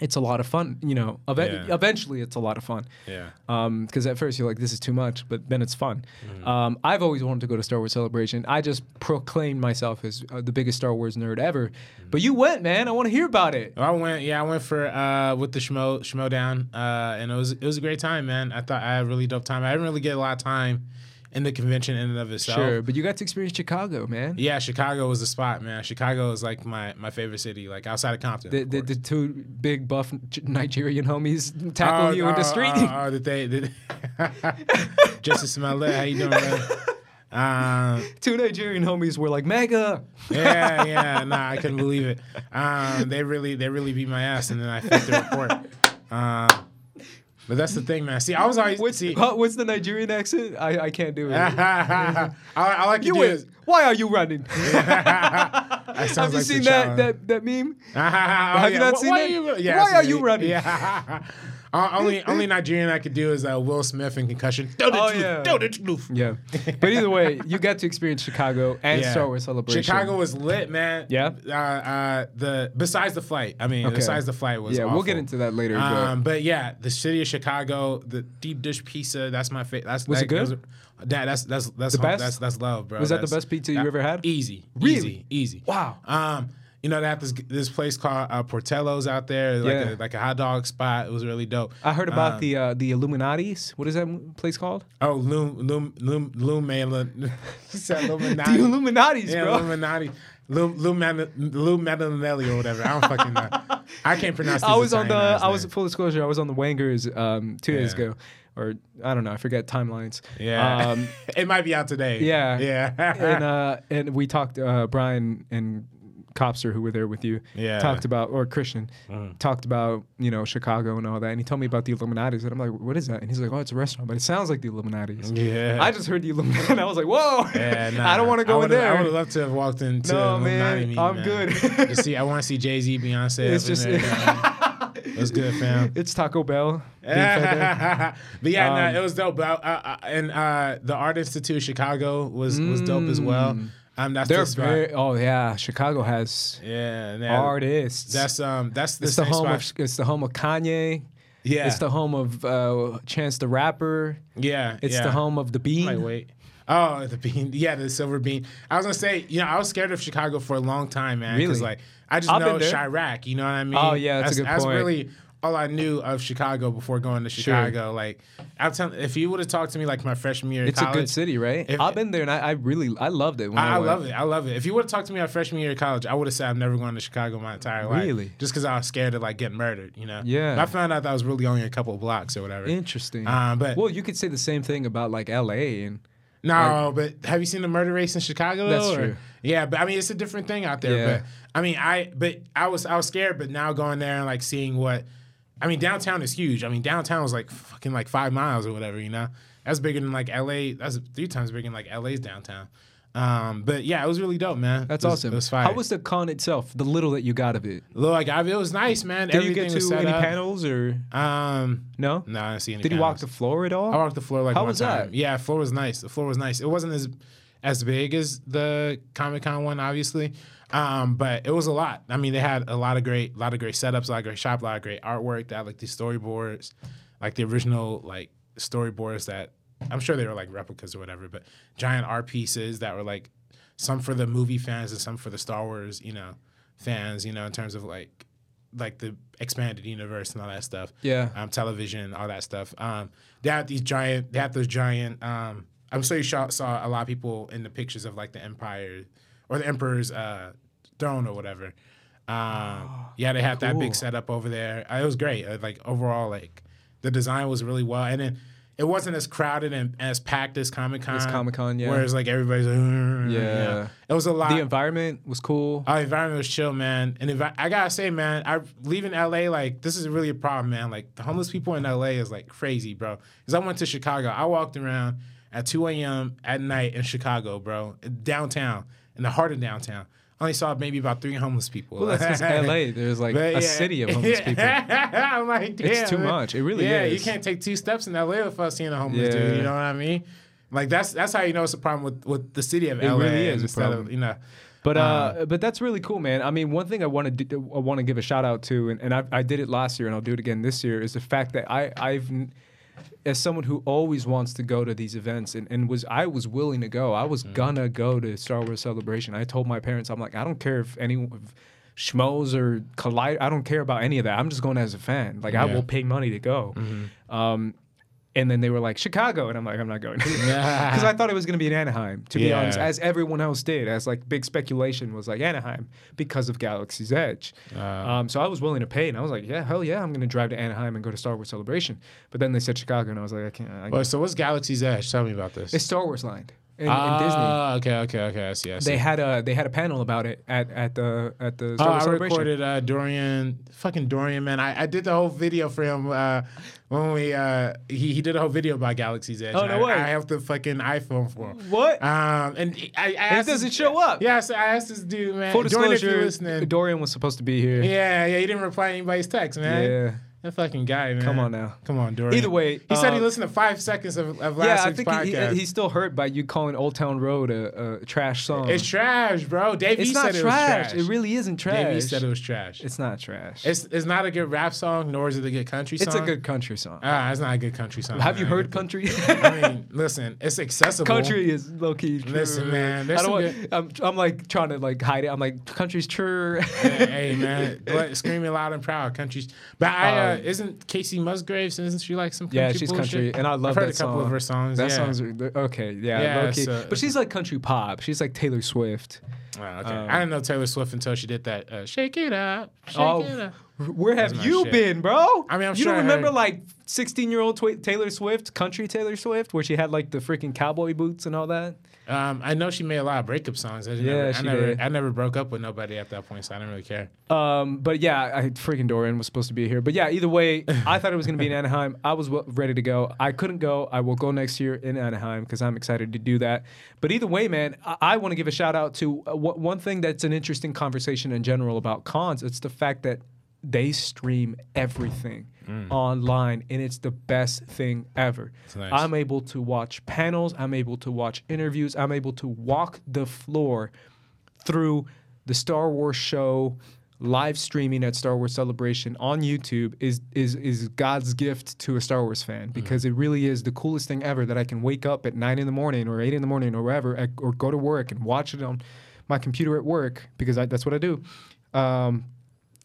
it's a lot of fun. You know, Eve- Yeah. eventually it's a lot of fun. yeah. Because at first you're like, this is too much, but then it's fun. Mm-hmm. Um, I've always wanted to go to Star Wars Celebration. I just proclaimed myself as uh, the biggest Star Wars nerd ever. Mm-hmm. But you went, man. I want to hear about it. I went, yeah, I went for uh with the schmo Schmoedown, uh, and it was it was a great time, man. I thought I had a really dope time. I didn't really get a lot of time in the convention in and of itself. Sure, but you got to experience Chicago, man. Yeah, Chicago was the spot, man. Chicago is like my my favorite city, like outside of Compton. The, of the, the two big buff Nigerian homies tackle Oh, you in the oh, street. Oh, oh, did they? Did Jussie Smollett, how you doing, brother? Um, two Nigerian homies were like, mega. yeah, yeah, nah, I couldn't believe it. Um, they really, they really beat my ass, and then I faked the report. Um, but that's the thing, man. See, I was always What's, see. Uh, what's the Nigerian accent? I, I can't do it. I, I like you is. Why are you running? Have you like seen that, that that meme? Oh, Have you not seen that? Why are you running? Yeah. Uh, only only Nigerian I could do is uh, Will Smith and concussion. Tell the Oh, truth. yeah. Tell the truth. Yeah. But either way, you got to experience Chicago and Yeah. Star Wars Celebration. Chicago was lit, man. Yeah? Uh, uh, the besides the flight, I mean, Okay. besides the flight was. Yeah, we'll get into that later. but- Um, but yeah, the city of Chicago, the deep dish pizza. That's my favorite. That's Was that, it good? those are- That, that's that's that's The home- best? That's that's love, bro. Was that the best pizza you that- ever had? Easy, Really? easy, easy. Wow. Um, you know, they have this this place called uh, Portillo's out there, like Yeah. a, like a hot dog spot. It was really dope. I heard about Um, the uh, the Illuminati's. What is that place called? oh Loom Loom Loom Lumen. He said The Illuminati. Illuminati's, Yeah, bro. Illuminati. Lou Lou Man- Lou or whatever. I don't fucking know. I can't pronounce. I was on the. I was full disclosure. I was on the Wangers um, two days ago, or I don't know. I forget timelines. Yeah, Um, it might be out today. Yeah. yeah. and uh, and we talked. Uh, Brian and Copster, who were there with you, Yeah. Mm. talked about, or Christian, talked about you know Chicago and all that, and he told me about the Illuminati's, and I'm like, what is that? And he's like, oh, it's a restaurant, but it sounds like the Illuminati's. yeah. I just heard the Illuminati, and I was like, whoa, Yeah, nah. I don't want to go in would've- I there. would loved to have walked into No, Illuminati man, meeting, I'm man. good. to see, I want to see Jay Z, Beyonce. It's just- there. It's good, fam. it's Taco Bell. there. but yeah, Um, no, it was dope. But, uh, uh, and uh, the Art Institute of Chicago was was dope as well. Um, that's Mm. They're very. Oh yeah, Chicago has yeah, that- artists. That's um, that's the it's the home spot. of. It's the home of Kanye. yeah, It's the home of uh, Chance the Rapper. yeah, It's yeah. the home of the Bean. Wait. Oh, the bean. Yeah, the silver bean. I was gonna say, you know, I was scared of Chicago for a long time, man. Really? like I just I've know. Chiraq. You know what I mean? Oh, yeah, that's a good that's point. really all I knew of Chicago before going to Chicago. Like, I'm telling, if you would have talked to me like my freshman year, of It's a good city, right? if- I've been there and I, I really I loved it. When I, I, I love it. I love it. If you would have talked to me my freshman year of college, I would have said I'm never going to Chicago my entire life. Really? Just because I was scared of like getting murdered, you know? Yeah. But I found out that was really only a couple of blocks or whatever. Interesting. Um, but well, you could say the same thing about like L.A. and no, but have you seen the murder race in Chicago? That's or- true. Yeah, but I mean it's a different thing out there. Yeah. But I mean I but I was I was scared, but now going there and like seeing what I mean downtown is huge. I mean downtown was like fucking like five miles or whatever, you know? That's bigger than like LA. That's three times bigger than like LA's downtown. Um, but yeah, it was really dope, man. that's It was- awesome. It was fire. How was the con itself? The little that you got of it. Like I, it was nice, man. Did Everything you get to any up. panels or Um, no? no, I didn't see any. Did you walk the floor at all? I walked the floor like How one was time. that? Yeah, floor was nice. The floor was nice. It wasn't as as big as the Comic Con one, obviously, um, but it was a lot. I mean, they had a lot of great, a lot of great setups, a lot of great shop, a lot of great artwork. They had like these storyboards, like the original like storyboards that I'm sure they were like replicas or whatever, but giant art pieces that were like some for the movie fans and some for the Star Wars, you know, fans. You know, in terms of like like the expanded universe and all that stuff Yeah. um, television, all that stuff. Um, they have these giant, they have those giant. Um, I'm sure you saw, saw a lot of people in the pictures of like the Empire or the Emperor's uh, throne or whatever. Um, yeah, they had that big setup over there. Uh, it was great. Uh, like overall, like the design was really well, and then it wasn't as crowded and as packed as Comic Con. As Comic-Con, yeah. Whereas like everybody's like, "Mm," Yeah. it was a lot. The environment was cool. Our environment was chill, man. And if I, I gotta say, man, I leaving LA, like this is really a problem, man. Like the homeless people in LA is like crazy, bro. Because I went to Chicago, I walked around at 2 a.m. at night in Chicago, bro, downtown, in the heart of downtown. I only saw maybe about three homeless people. Well, that's just LA. There's like But a yeah. city of homeless people. I'm like, damn, It's too man. much. It really yeah, is. you can't take two steps in LA without seeing a homeless dude. You know what I mean? Like that's that's how you know it's a problem with, with the city of It LA. really is a instead problem. Of, you know, But Um, uh, but that's really cool, man. I mean, one thing I want to do, I want to give a shout out to, and, and I, I did it last year, and I'll do it again this year, is the fact that I I've as someone who always wants to go to these events and, and was I was willing to go. I was gonna go to Star Wars Celebration. I told my parents, I'm like, I don't care if any if schmoes or collide. I don't care about any of that. I'm just going as a fan. Like I Yeah. Mm-hmm. will pay money to go. Um, and then they were like Chicago, and I'm like, I'm not going because I thought it was going to be in Anaheim. To be Yeah. honest, as everyone else did, as like big speculation was like Anaheim because of Galaxy's Edge. Uh. um, so I was willing to pay, and I was like, yeah, hell yeah, I'm going to drive to Anaheim and go to Star Wars Celebration. But then they said Chicago, and I was like, I can't. I, Well, so what's Galaxy's Edge? Tell me about this. it's Star Wars Land in, in Disney. Ah, okay, okay, okay. I see. I see. They had a they had a panel about it at at the at the Oh, Star Wars I Celebration. recorded uh, Dorian, fucking Dorian, man. I, I did the whole video for him uh, when we uh, he he did a whole video about Galaxy's Edge. Oh, no I, way. I have the fucking iPhone for him. What? Um, and I, I asked doesn't this- show up. Yeah, so I asked this dude, man. Full Dorian, disclosure, listening. Dorian was supposed to be here. yeah, yeah, he didn't reply to anybody's text, man. Yeah. That fucking guy, man. Come on now. Come on, Dorian. Either way, he said he uh, listened to five seconds of, of last Yeah, I think podcast. he, he's still hurt by you calling Old Town Road a, a trash song. it's trash, bro. Dave It's E not said it trash. was trash. It really isn't trash. Dave E said it was trash. It's not trash. It's it's not a good rap song, nor is it a good country song. It's a good country song. Ah, it's not a good country song. Have you heard country? I mean, listen, it's accessible. country is low key. True. Listen, man, I don't some want, I'm, I'm like trying to like hide it. I'm like country's true. hey, hey, man, but screaming loud and proud, countries. But I uh, Isn't Kacey Musgraves? Isn't she like some country yeah, she's bullshit? country, and I love I've heard that a couple song. of her songs. That yeah. song's okay. Yeah, Yeah, so- but she's like country pop. She's like Taylor Swift. Oh, okay. um, I didn't know Taylor Swift until she did that. Uh, Shake it up, shake Oh, it up. Where have you shit. been, bro? I mean, I'm you sure don't remember heard- like 16 year old tw- Taylor Swift, country Taylor Swift, where she had like the freaking cowboy boots and all that. Um, I know she made a lot of breakup songs. I Yeah, never, she I never, did. I never broke up with nobody at that point, so I didn't really care. Um, but yeah, I freaking Dorian was supposed to be here. But yeah, either way, I thought it was going to be in Anaheim. I was w- ready to go. I couldn't go. I will go next year in Anaheim because I'm excited to do that. But either way, man, I, I want to give a shout out to uh, w- one thing that's an interesting conversation in general about cons. It's the fact that they stream everything online, and it's the best thing ever. nice. I'm able to watch panels. I'm able to watch interviews. I'm able to walk the floor through the Star Wars show live streaming at Star Wars Celebration on YouTube is is is God's gift to a Star Wars fan because it really is the coolest thing ever that I can wake up at nine in the morning or eight in the morning or wherever or go to work and watch it on my computer at work because I, that's what I do. Um,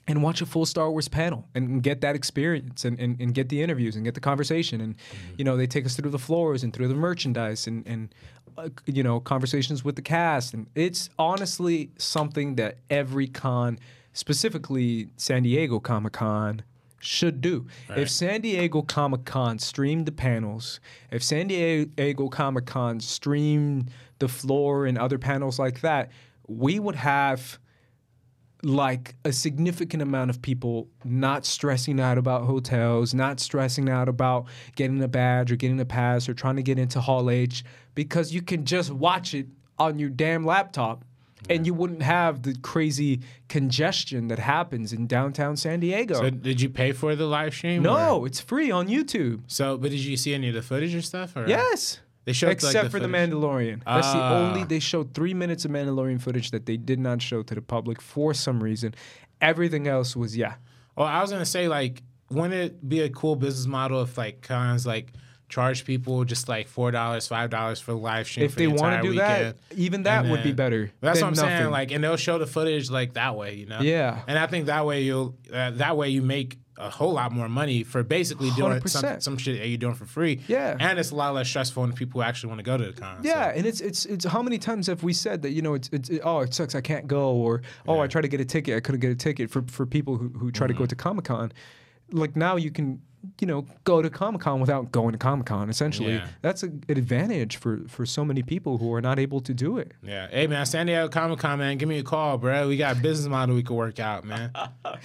and watch a full Star Wars panel and get that experience and, and, and get the interviews and get the conversation. And, you know, they take us through the floors and through the merchandise and, and uh, you know, conversations with the cast. And it's honestly something that every con, specifically San Diego Comic Con, should do. If San Diego Comic Con streamed the panels, if San Diego Comic Con streamed the floor and other panels like that, we would have like a significant amount of people not stressing out about hotels, not stressing out about getting a badge or getting a pass or trying to get into Hall H because you can just watch it on your damn laptop and you wouldn't have the crazy congestion that happens in downtown San Diego. So did you pay for the live stream? no, or- it's free on YouTube. So, but did you see any of the footage or stuff? Or? Yes. They showed like, Except for the footage. Mandalorian. That's the Ah. only they showed three minutes of Mandalorian footage that they did not show to the public for some reason. Everything else was yeah. Well, I was gonna say like, wouldn't it be a cool business model if like cons like charge people just like four dollars, five dollars for the live stream If for they the want to do weekend? that, even that And would be better. That's than what I'm saying. Like, and they'll show the footage like that way, you know. Yeah. And I think that way you'll uh, that way you make a whole lot more money for basically doing some, 100%. some shit that you're doing for free. Yeah. And it's a lot less stressful when people who actually want to go to the con. so. Yeah, and it's it's it's how many times have we said that you know it's it's it, oh it sucks I can't go or oh I tried to get a ticket I couldn't get a ticket for for people who who try to Mm-hmm. go to Comic Con, like now you can you know go to Comic Con without going to Comic Con essentially Yeah. that's a, an advantage for for so many people who are not able to do it. Yeah. Hey man, San Diego Comic Con man, give me a call, bro. We got a business model we could work out, man.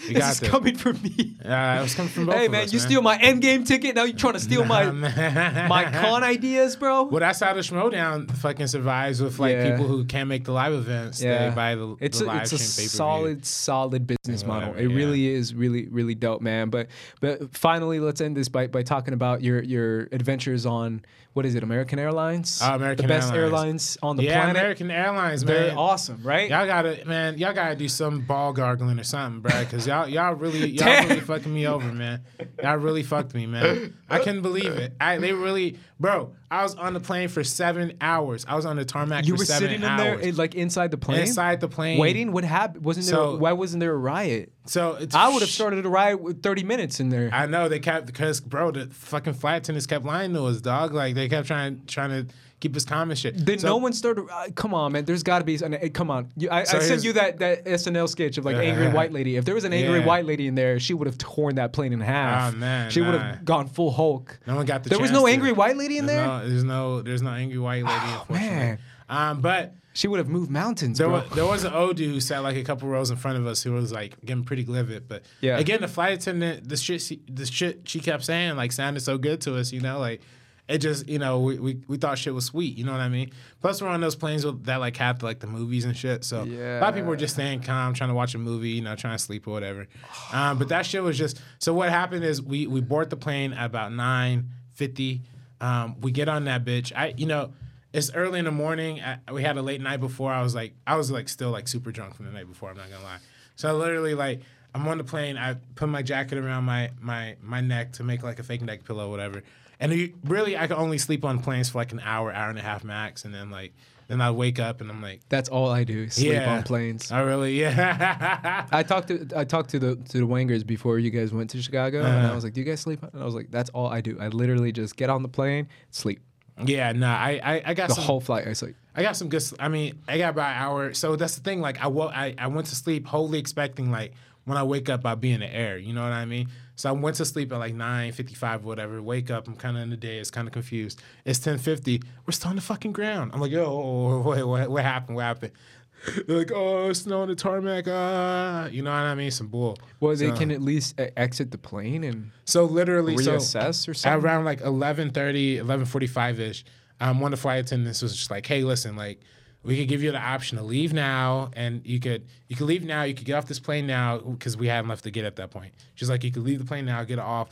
We got This is this. coming from me. Uh, it was coming from both hey man, us, you steal my Endgame ticket now you're trying to steal my my con ideas, bro. Well, that's how the Schmoedown fucking survives with like Yeah. people who can't make the live events. Yeah. They buy the, it's the a, live it's a pay-per-view. solid solid business model it yeah. really is really really dope man but but finally let's end this by, by talking about your your adventures on what is it american airlines Uh, American the best Airlines. airlines on the Yeah, planet American Airlines, they're awesome right Y'all gotta, man. Y'all gotta do some ball gargling or something, bro. Cause y'all, y'all really, y'all really fucking me over, man. Y'all really fucked me, man. I couldn't believe it. I, they really, bro. I was on the plane for seven hours. I was on the tarmac you for were seven sitting in hours. there eh, like inside the plane inside the plane, waiting what happened wasn't there why wasn't there a riot So it's, i would have started a riot with 30 minutes in there I know they kept because, bro, the fucking flight attendants kept lying to us, dog. Like they kept trying, trying to keep us calm and shit. Then So- no one started. Uh, come on, man. There's got to be. An, uh, come on. You, I, So I sent you that, that SNL sketch of like angry white lady. If there was an angry Yeah. white lady in there, she would have torn that plane in half. Oh, man, she would have gone full Hulk. No one got the. There was no to. angry white lady in there. No, there's no. There's no angry white lady. Oh, unfortunately. man. Um, but She would have moved mountains, There was, there was an old dude who sat like a couple rows in front of us who was like getting pretty livid. But Yeah. again, the flight attendant, the shit, she, the shit she kept saying like sounded so good to us, you know, like it just, you know, we, we, we thought shit was sweet, you know what I mean? Plus, we're on those planes with, that like have like the movies and shit. So a lot of people were just staying calm, trying to watch a movie, you know, trying to sleep or whatever. Um, but that shit was just so. What happened is we we board the plane at about nine fifty. Um, we get on that bitch. I, you know it's early in the morning. I, we had a late night before. I was like, I was like still like super drunk from the night before. I'm not gonna lie. So I literally like, I'm on the plane. I put my jacket around my my my neck to make like a fake neck pillow, whatever. And you, really, I could only sleep on planes for like an hour, hour and a half max, and then like, then I wake up and I'm like, That's all I do. Sleep Yeah. on planes. I really, yeah. I talked to I talked to the to the Wangers before you guys went to Chicago, and Uh-huh. I was like, "Do you guys sleep?" And I was like, "That's all I do. I literally just get on the plane, sleep. yeah, no, I, I, I got The some, whole flight, I sleep." I got some good. I mean, I got about an hour. So that's the thing. Like, I, I I went to sleep wholly expecting like when I wake up, I'll be in the air. You know what I mean? So I went to sleep at like nine fifty five, whatever. Wake up, I'm kind of in the day. It's kind of confused. It's ten fifty. We're still on the fucking ground. I'm like, yo, wait, what, what happened? What happened? They're like, oh, snow on the tarmac. Ah, you know what I mean? Some bull. Well, they So- can at least exit the plane and So literally, so reassess or at something. around like 11.30 11.45 ish um, one of the flight attendants was just like hey listen like we could give you the option to leave now and you could you could leave now you could get off this plane now because we hadn't left to get at that point she's like you could leave the plane now get off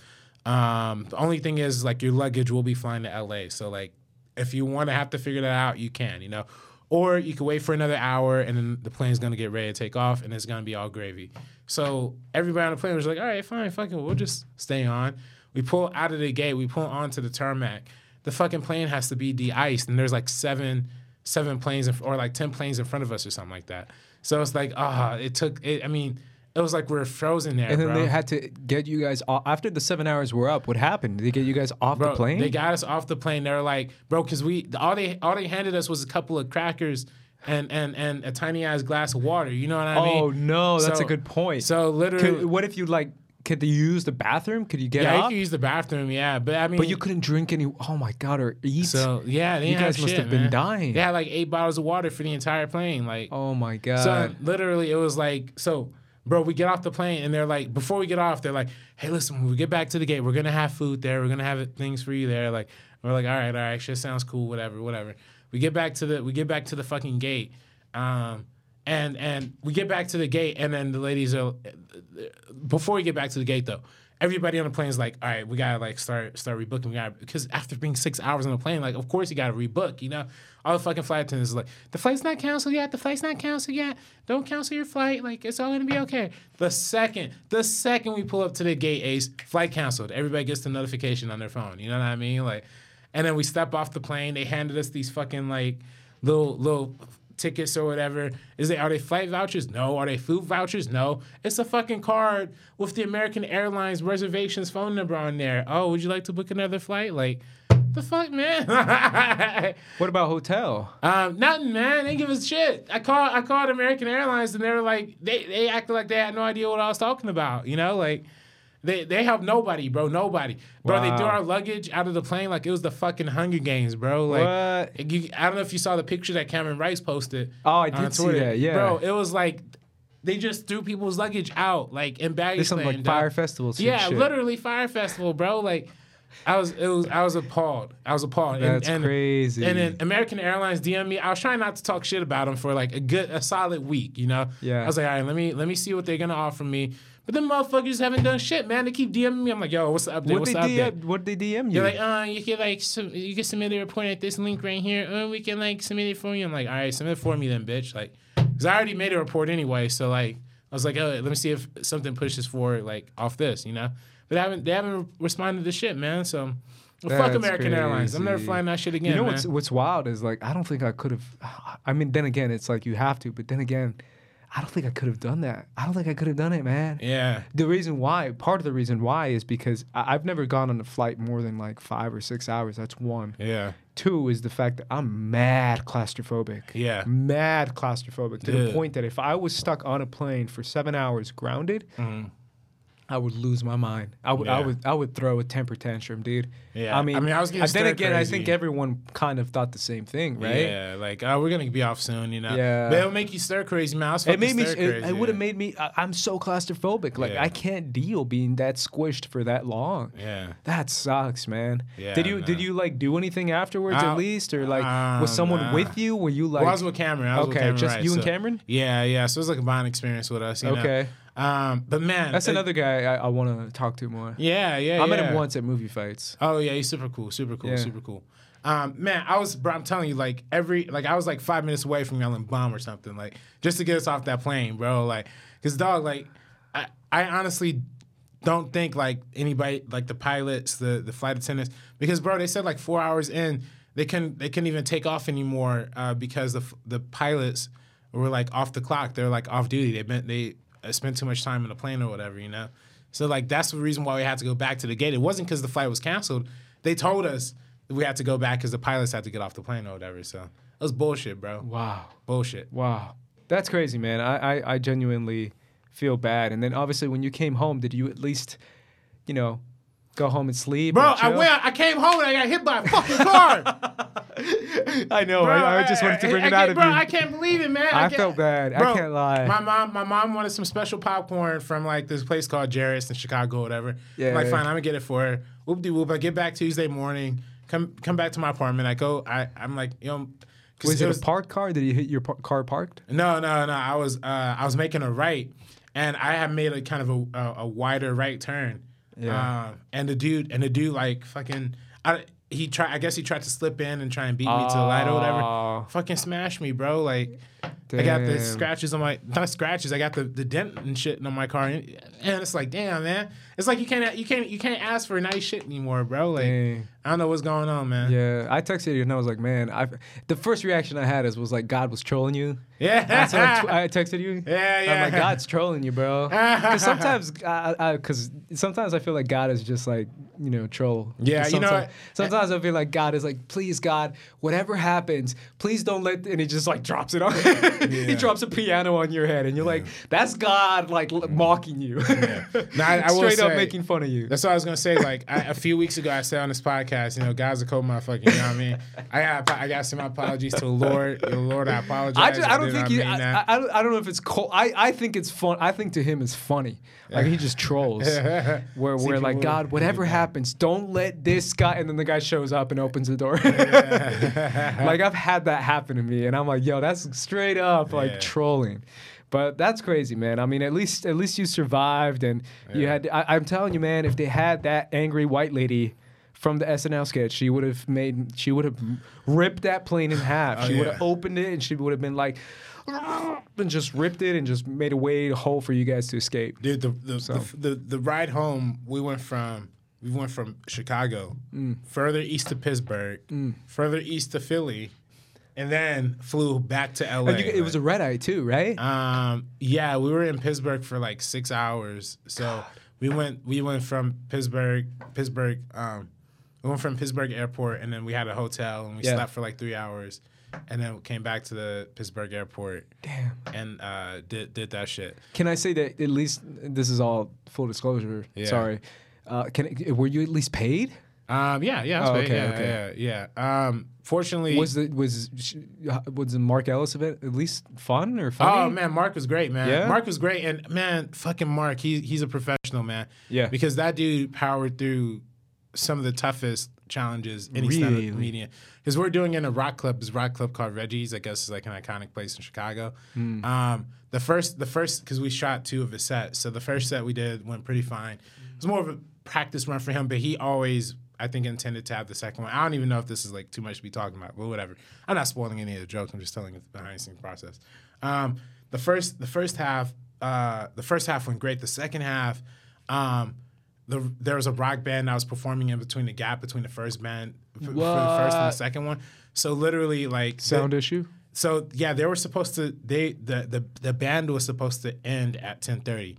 um, the only thing is like your luggage will be flying to la so like if you want to have to figure that out you can you know or you could wait for another hour and then the plane's gonna get ready to take off and it's gonna be all gravy. So everybody on the plane was like, all right, fine, fuck it, we'll just stay on. We pull out of the gate, we pull onto the tarmac. The fucking plane has to be de-iced, and there's like seven, seven planes in, or like ten planes in front of us or something like that. So it's like, ah, it took. It, I mean, it was like we are frozen there, And then bro. they had to get you guys off after the seven hours were up. What happened? Did they get you guys off Bro, the plane? They got us off the plane. They were like, bro, because we all they all they handed us was a couple of crackers and and and a tiny ass glass of water. You know what I mean? oh no, that's So- a good point. So literally, Could, what if you like? Could you use the bathroom? Could you get yeah, you up? can use the bathroom, yeah, but I mean, but you couldn't drink any. Oh my god, or eat. So yeah, they You guys must shit, have been man. dying. They had like eight bottles of water for the entire plane, like. oh my god. So literally, it was like, so, bro, we get off the plane and they're like, before we get off, they're like, hey, listen, when we get back to the gate, we're gonna have food there. We're gonna have things for you there. Like, we're like, all right, all right, shit sounds cool, whatever, whatever. We get back to the, we get back to the fucking gate, um, and and we get back to the gate, and then the ladies are, before we get back to the gate though. Everybody on the plane is like, all right, we gotta like start start rebooking. We gotta because after being six hours on the plane, like of course you gotta rebook. You know, all the fucking flight attendants like, the flight's not canceled yet. The flight's not canceled yet. Don't cancel your flight. Like it's all gonna be okay. The second, the second we pull up to the gate, Ace, flight canceled. Everybody gets the notification on their phone. You know what I mean? Like, and then we step off the plane. They handed us these fucking like little little tickets or whatever. Is they are they flight vouchers? No. Are they food vouchers? No. It's a fucking card with the American Airlines reservations phone number on there. Oh, would you like to book another flight? Like, the fuck, man. what about hotel? um, nothing, man. They give us shit. I called I called American Airlines and they were like they they acted like they had no idea what I was talking about. You know, like. They, they help nobody, bro. Nobody, bro. They threw our luggage out of the plane like it was the fucking Hunger Games, bro. Like, What? you, I don't know if you saw the picture that Cameron Rice posted. Oh, I did see that, yeah. bro. It was like they just threw people's luggage out, like in baggage There's some like dog. Fyre Festivals. Yeah, shit. literally Fyre Festival, bro. Like, I was, it was, I was appalled. I was appalled. And- That's and, crazy. And then American Airlines DM me. I was trying not to talk shit about them for like a good, a solid week. You know. Yeah. I was like, all right, let me, let me see what they're gonna offer me. But them motherfuckers haven't done shit, man. They keep DMing me. I'm like, yo, what's the update? What what's they the update? DM? What they DM you? You're like, uh, you can like, sub- you can submit a report at this link right here. Uh, we can like submit it for you. I'm like, all right, submit it for me then, bitch. Like, cause I already made a report anyway. So like, I was like, oh, let me see if something pushes forward like off this, you know. But they haven't, they haven't responded to shit, man. So, well, fuck American Airlines. I'm never flying that shit again, you know man. what's what's wild is like I don't think I could have. I mean, then again, it's like you have to, but then again, I don't think I could have done that. I don't think I could have done it, man. yeah. The reason why, part of the reason why, is because I- I've never gone on a flight more than like five or six hours. That's one. Yeah. Two is the fact that I'm mad claustrophobic. Yeah. Mad claustrophobic to the point that if I was stuck on a plane for seven hours grounded, mm-hmm. I would lose my mind. I would, I would, I would throw a temper tantrum, dude. Yeah. I mean, I mean, I was getting Then again, I think everyone kind of thought the same thing, right? Yeah, like uh, we're gonna be off soon, you know. Yeah. but it'll make you stir crazy, man. I was It made me. stir It, crazy, it would have made me. I, I'm so claustrophobic. Like Yeah. I can't deal being that squished for that long. Yeah. That sucks, man. Yeah, did you did you like do anything afterwards Uh, at least, or like um, was someone nah. with you? Were you like? well, I was with Cameron. I was with okay, Cameron just Rice, you and Cameron. Yeah, yeah. So it was like a bond experience with us. You know? Um, but man, that's it- another guy I, I want to talk to more. Yeah, yeah. I met yeah. him once at movie fights. Oh yeah, he's super cool, super cool, Yeah. super cool. Um, man, I was, bro, I'm telling you, like every, like I was like five minutes away from yelling bomb or something, like just to get us off that plane, bro. Like, cause dog, like, I, I honestly don't think like anybody, like the pilots, the the flight attendants, because bro, they said like four hours in, they couldn't, they couldn't even take off anymore uh, because the the pilots were like off the clock. They're like off duty. They been they uh, spent too much time in the plane or whatever, you know. So like that's the reason why we had to go back to the gate. It wasn't because the flight was canceled. They told us that we had to go back because the pilots had to get off the plane or whatever. So it was bullshit, bro. Wow, Bullshit. wow, that's crazy, man. I, I I genuinely feel bad. And then obviously when you came home, did you at least, you know, go home and sleep? Bro, and I went. I came home and I got hit by a fucking car. I know. Bro, I, I just wanted to bring it out can't- of bro, you. I can't believe it, man. I can't- felt bad. I can't lie. My mom, my mom wanted some special popcorn from like this place called Garrett's in Chicago, or whatever. Yeah. I'm like, fine, I'm gonna get it for her. Whoop de whoop. I get back Tuesday morning. Come come back to my apartment. I go. I I'm like, you know. was it, was- a parked car? Did you hit your par- car parked? No, no, no. I was uh, I was making a right, and I had made a kind of a, a, a wider right turn. Yeah. Um, and the dude and the dude like fucking. I, he tried. I guess he tried to slip in and try and beat me to the light or whatever. Fucking smash me, bro. Like I got the scratches on my not scratches. I got the, the dent and shit on my car, and, and it's like, damn, man. It's like you can't you can't you can't ask for nice shit anymore, bro. Like Dang. I don't know what's going on, man. Yeah, I texted you and I was like, man, I. The first reaction I had is was like God was trolling you. Yeah. That's what I, texted you. Yeah, yeah. I'm like, God's trolling you, bro. Because sometimes, because sometimes I feel like God is just like, you know, troll. Yeah, you know sometimes, what? Sometimes I feel like God is like, please, God, whatever happens, please don't let. And he just like drops it on. he drops a piano on your head, and you're like, that's God like l- mocking you. Now, I, I Straight up say- making fun of you. That's what I was gonna say. Like I, a few weeks ago, I said on this podcast, you know, God's a cold motherfucker. You know what I mean? I got I got some apologies to the Lord. The Lord, I apologize. I, just, I don't think he. mean I. I, I don't- know if it's cold. I, I think it's fun. I think to him it's funny. Like he just trolls. where where like God, whatever happens, don't let this guy. And then the guy shows up and opens the door. like I've had that happen to me, and I'm like, yo, that's straight up like Yeah. trolling. But that's crazy, man. I mean, at least at least you survived, and you had. I, I'm telling you, man, if they had that angry white lady. From the SNL sketch, she would have made, she would have ripped that plane in half. Oh, she would have opened it, and she would have been like, and just ripped it and just made a way, a hole for you guys to escape. Dude, the the, So. the the the ride home, we went from we went from Chicago, Mm. further east to Pittsburgh, further east to Philly, and then flew back to LA. You, it was a red eye too, right? Um, yeah, we were in Pittsburgh for like six hours. So we went we went from Pittsburgh Pittsburgh um, we went from Pittsburgh Airport and then we had a hotel and we Yeah. slept for like three hours, and then came back to the Pittsburgh Airport Damn. and uh, did did that shit. Can I say that at least this is all full disclosure? Yeah. Sorry. Uh, can were you at least paid? Um, yeah, yeah, that's Oh, okay, yeah, okay. yeah, yeah. Um, fortunately, Was the was was the Mark Ellis event at least fun or funny? Oh man, Mark was great, man. Yeah? Mark was great, and man, fucking Mark, he he's a professional, man. Yeah. because that dude powered through some of the toughest challenges any Really? stand-up comedian. Because we're doing in a rock club, this rock club called Reggie's. I guess is like an iconic place in Chicago. Hmm. Um, the first, the first, because we shot two of his sets, so the first set we did went pretty fine. It was more of a practice run for him, but he always. I think intended to have the second one. I don't even know if this is like too much to be talking about, but whatever. I'm not spoiling any of the jokes. I'm just telling you the behind the scenes process. Um, the first the first half uh, the first half went great. The second half, um, the there was a rock band that was performing in between the gap between the first band f- for the first and the second one. So literally like Sound the- issue. so yeah, they were supposed to they the the, the band was supposed to end at ten thirty.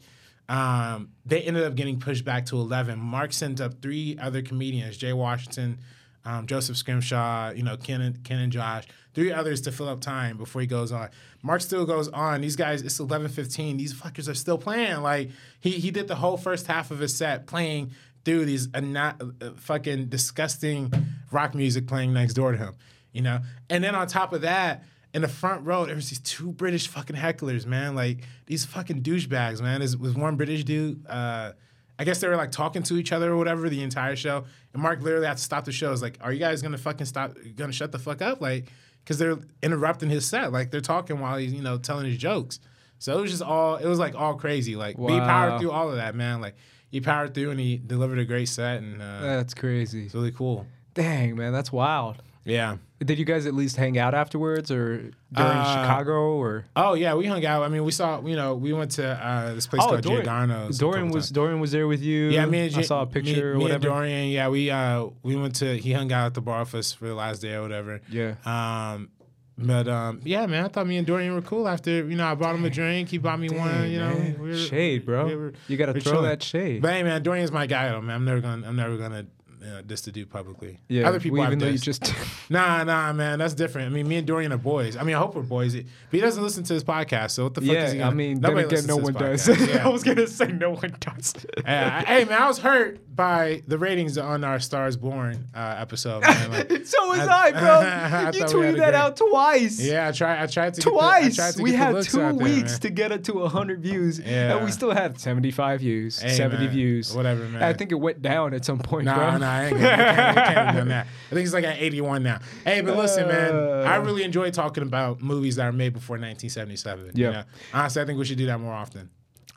Um, they ended up getting pushed back to eleven. Mark sent up three other comedians: Jay Washington, um, Joseph Scrimshaw, you know, Ken and, Ken and Josh, three others to fill up time before he goes on. Mark still goes on. These guys, it's eleven fifteen. These fuckers are still playing. Like he he did the whole first half of his set playing through these uh, not uh, fucking disgusting rock music playing next door to him. You know, and then on top of that in the front row, there was these two British fucking hecklers, man. Like these fucking douchebags, man. This was one British dude. Uh, I guess they were like talking to each other or whatever the entire show. And Mark literally had to stop the show. It's like, are you guys gonna fucking stop? Gonna shut the fuck up? Like, because they're interrupting his set. Like they're talking while he's you know telling his jokes. So it was just all. It was like all crazy. Like but he powered through all of that, man. Like he powered through and he delivered a great set and uh, That's crazy. it's really cool. Dang man, that's wild. Yeah. Did you guys at least hang out afterwards or during Uh, Chicago or? Oh yeah, we hung out. I mean, we saw. You know, we went to uh, this place called Giordano's. Oh, Dorian was times. Dorian was there with you. Yeah, me and I saw a picture Me, or and whatever. Dorian, yeah, we uh we went to. He hung out at the bar us for the last day or whatever. Yeah. Um, but um, yeah, man, I thought me and Dorian were cool. After you know, I bought him a drink. He bought me one. You know, we were- shade, bro. we were- you got to throw chilling. that shade. But hey, man, Dorian's my guy, though, man. I'm never gonna. I'm never gonna. Uh, this to do publicly. yeah, Other people we- even though you just Nah, nah, man, that's different. I mean, me and Dorian are boys. I mean, I hope we're boys. But he doesn't listen to his podcast, so what the fuck is he yeah. gonna I mean, Nobody again, no one his does. Yeah. I was gonna say no one does. Yeah, I- hey man, I was hurt by the ratings on our Stars Born uh, episode. Like, so was I- I, bro. I you thought tweeted that great- out twice. yeah, I tried. I tried to Get the, I Twice. tried to we get had looks two out there, weeks to get it to 100 views. Yeah. And we still had 75 views, Hey, 70 man, views. whatever, man. I think it went down at some point, Nah, bro. nah, I ain't gonna, I can't, I can't have done that. I think it's like at 81 now. Hey, but listen, man. I really enjoy talking about movies that are made before 1977. Yeah. You know? Honestly, I think we should do that more often.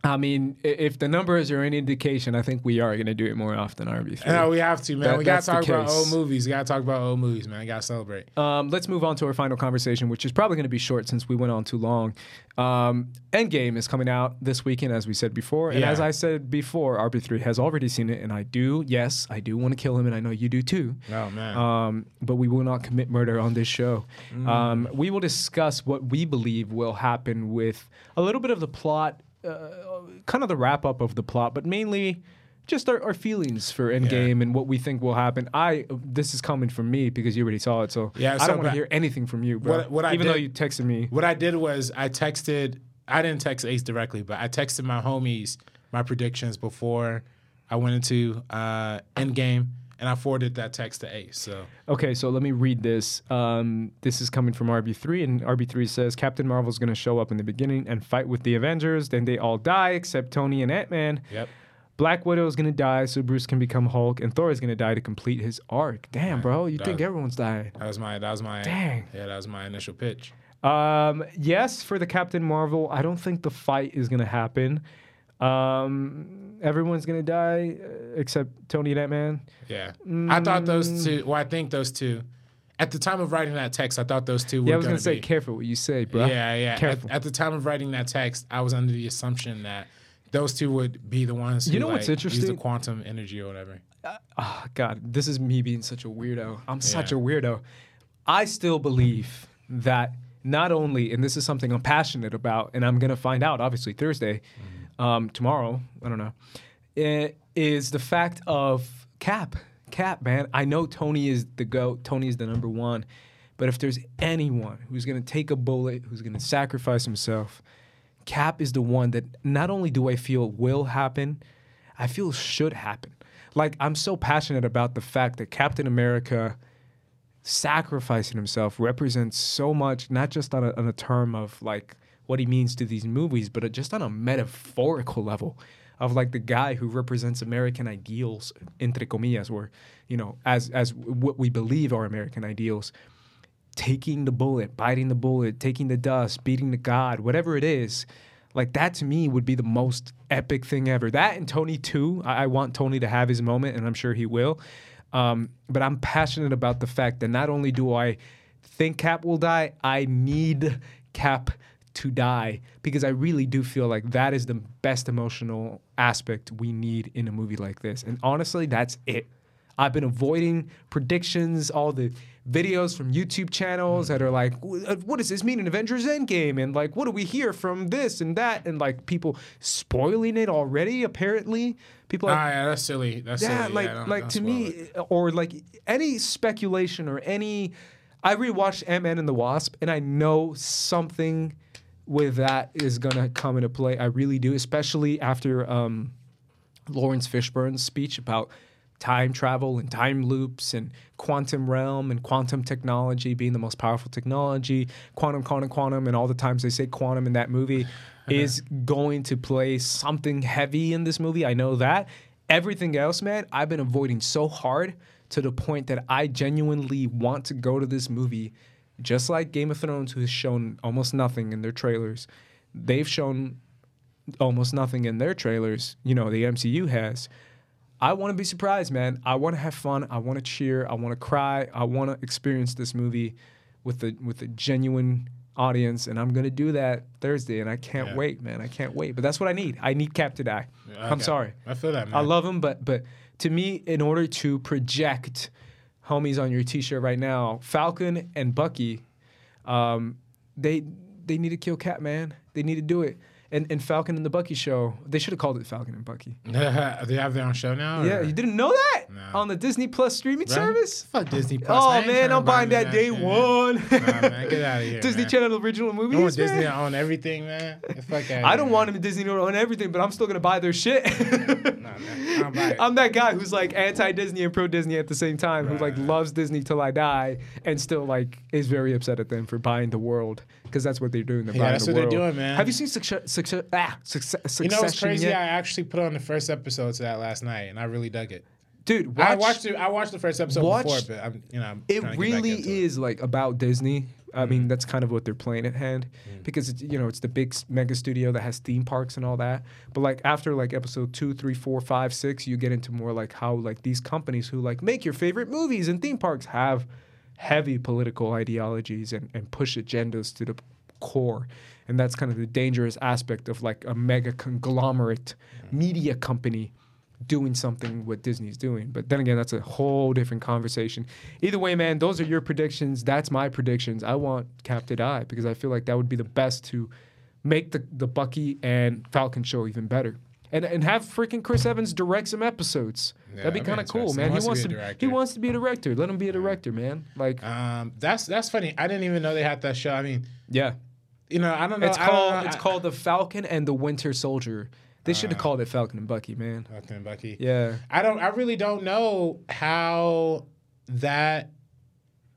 I mean, if the numbers are any indication, I think we are going to do it more often. RB3. No, we have to, man. That- we gotta talk about old movies. We gotta talk about old movies, man. We gotta celebrate. Um, let's move on to our final conversation, which is probably going to be short since we went on too long. Um, Endgame is coming out this weekend, as we said before, and Yeah. as I said before, RB3 has already seen it, and I do, yes, I do want to kill him, and I know you do too. Oh man. Um, but we will not commit murder on this show. Um, we will discuss what we believe will happen with a little bit of the plot, uh, kind of the wrap up of the plot, but mainly just our, our feelings for Endgame and what we think will happen. I this is coming from me because you already saw it, so Yeah, I so don't want to hear anything from you, bro. What- what I Even though did- you texted me. What I did was I texted. I didn't text Ace directly, but I texted my homies my predictions before I went into uh, Endgame, and I forwarded that text to Ace. So Okay, so let me read this. Um, this is coming from RB3, and RB3 says Captain Marvel's going to show up in the beginning and fight with the Avengers. Then they all die except Tony and Ant Man. yep. Black Widow is gonna die, so Bruce can become Hulk, and Thor is gonna die to complete his arc. Damn, bro, you That- think everyone's dying? That was my. That was my. Dang. Yeah, that was my initial pitch. Um, yes, for the Captain Marvel, I don't think the fight is gonna happen. Um, everyone's gonna die uh, except Tony and Ant Man. Yeah, I thought Mm. those two. Well, I think those two. At the time of writing that text, I thought those two were. Yeah, I was gonna say, be, careful what you say, bro. Yeah, yeah. At, Careful. at the time of writing that text, I was under the assumption that those two would be the ones. Who, You know what's like, Use the interesting? quantum energy or whatever. Oh, God, this is me being such a weirdo. I'm such a weirdo. I still believe that not only, and this is something I'm passionate about, and I'm gonna find out obviously Thursday, um, tomorrow. I don't know. It is the fact of Cap. Cap, man. I know Tony is the goat. Tony is the number one. But if there's anyone who's gonna take a bullet, who's gonna sacrifice himself, Cap is the one that not only do I feel will happen, I feel should happen. Like I'm so passionate about the fact that Captain America sacrificing himself represents so much, not just on a, on a term of like what he means to these movies, but just on a metaphorical level of like the guy who represents American ideals, entre comillas, or you know, as as what we believe are American ideals taking the bullet, biting the bullet, taking the dust, beating the god, whatever it is, like that to me would be the most epic thing ever. That and Tony too. I, I want Tony to have his moment, and I'm sure he will. Um, but I'm passionate about the fact that not only do I think Cap will die, I need Cap to die because I really do feel like that is the best emotional aspect we need in a movie like this. And honestly, that's it. I've been avoiding predictions, all the videos from YouTube channels that are like, uh, what does this mean in Avengers Endgame? And like, what do we hear from this and that? And like people spoiling it already, apparently. People are Ah, yeah, that's silly. That's yeah, silly. like don't- like to me, it. or like any speculation or any. I rewatched Ant Man and the Wasp, and I know something with that is gonna come into play. I really do, especially after um, Laurence Fishburne's speech about time travel and time loops and quantum realm and quantum technology being the most powerful technology, quantum, quantum, quantum, and all the times they say quantum in that movie is going to play something heavy in this movie. I know that. Everything else, man, I've been avoiding so hard to the point that I genuinely want to go to this movie, just like Game of Thrones, who has shown almost nothing in their trailers. They've shown almost nothing in their trailers, you know, the MCU has. I want to be surprised, man. I want to have fun. I want to cheer. I want to cry. I want to experience this movie with a with a genuine audience, and I'm gonna do that Thursday. And I can't Yeah. wait, man. I can't wait. But that's what I need. I need Cap to die. I'm sorry. I feel that, man. I love him, but but to me, in order to project homies on your T-shirt right now, Falcon and Bucky, um, they they need to kill Cap, man. They need to do it. And and Falcon and the Bucky show, they should have called it Falcon and Bucky. they have their own show now. Yeah, or- you didn't know that No. on the Disney Plus streaming Right? service. Fuck Disney Plus. Oh man, I'm buying that day shit. one. Nah, man, get outta here, Disney man. Channel original movies. I want movies. Disney man. to own everything, man. Fuck outta I don't want man. him Disney to own everything, but I'm still gonna buy their shit. Nah, man. I don't buy it. I'm that guy who's like anti-Disney and pro-Disney at the same time, who like loves Disney till I die, and still like is very upset at them for buying the world because that's what they're doing. They're Yeah, that's the what they're doing, man. Have you seen success? Success? Ah, success. You know what's crazy? yet? I actually put on the first episode to that last night, and I really dug it. Dude, watch, I watched it. I watched the first episode watch- before, but I'm, you know, I'm It trying to get back really is like about Disney I mean, that's kind of what they're playing at hand because it's, you know it's the big mega studio that has theme parks and all that. But like after like episode two, three, four, five, six, you get into more like how like these companies who like make your favorite movies and theme parks have heavy political ideologies and, and push agendas to the core. And that's kind of the dangerous aspect of like a mega conglomerate mm. media company doing something what Disney's doing. But then again, that's a whole different conversation. Either way, man, those are your predictions. That's my predictions. I want Cap to die because I feel like that would be the best to make the, the Bucky and Falcon show even better. And, and have freaking Chris Evans direct some episodes. Yeah, That'd be kind of cool, man. He He wants wants to to. be a he director. wants to be a director. Let him be a director, man. Like, Um, that's that's funny. I didn't even know they had that show. I mean, yeah. you know, I don't know. It's I called know. it's I- called the Falcon and the Winter Soldier. They should have Uh. called it Falcon and Bucky, man. Falcon and Bucky. Yeah. I don't. I really don't know how that.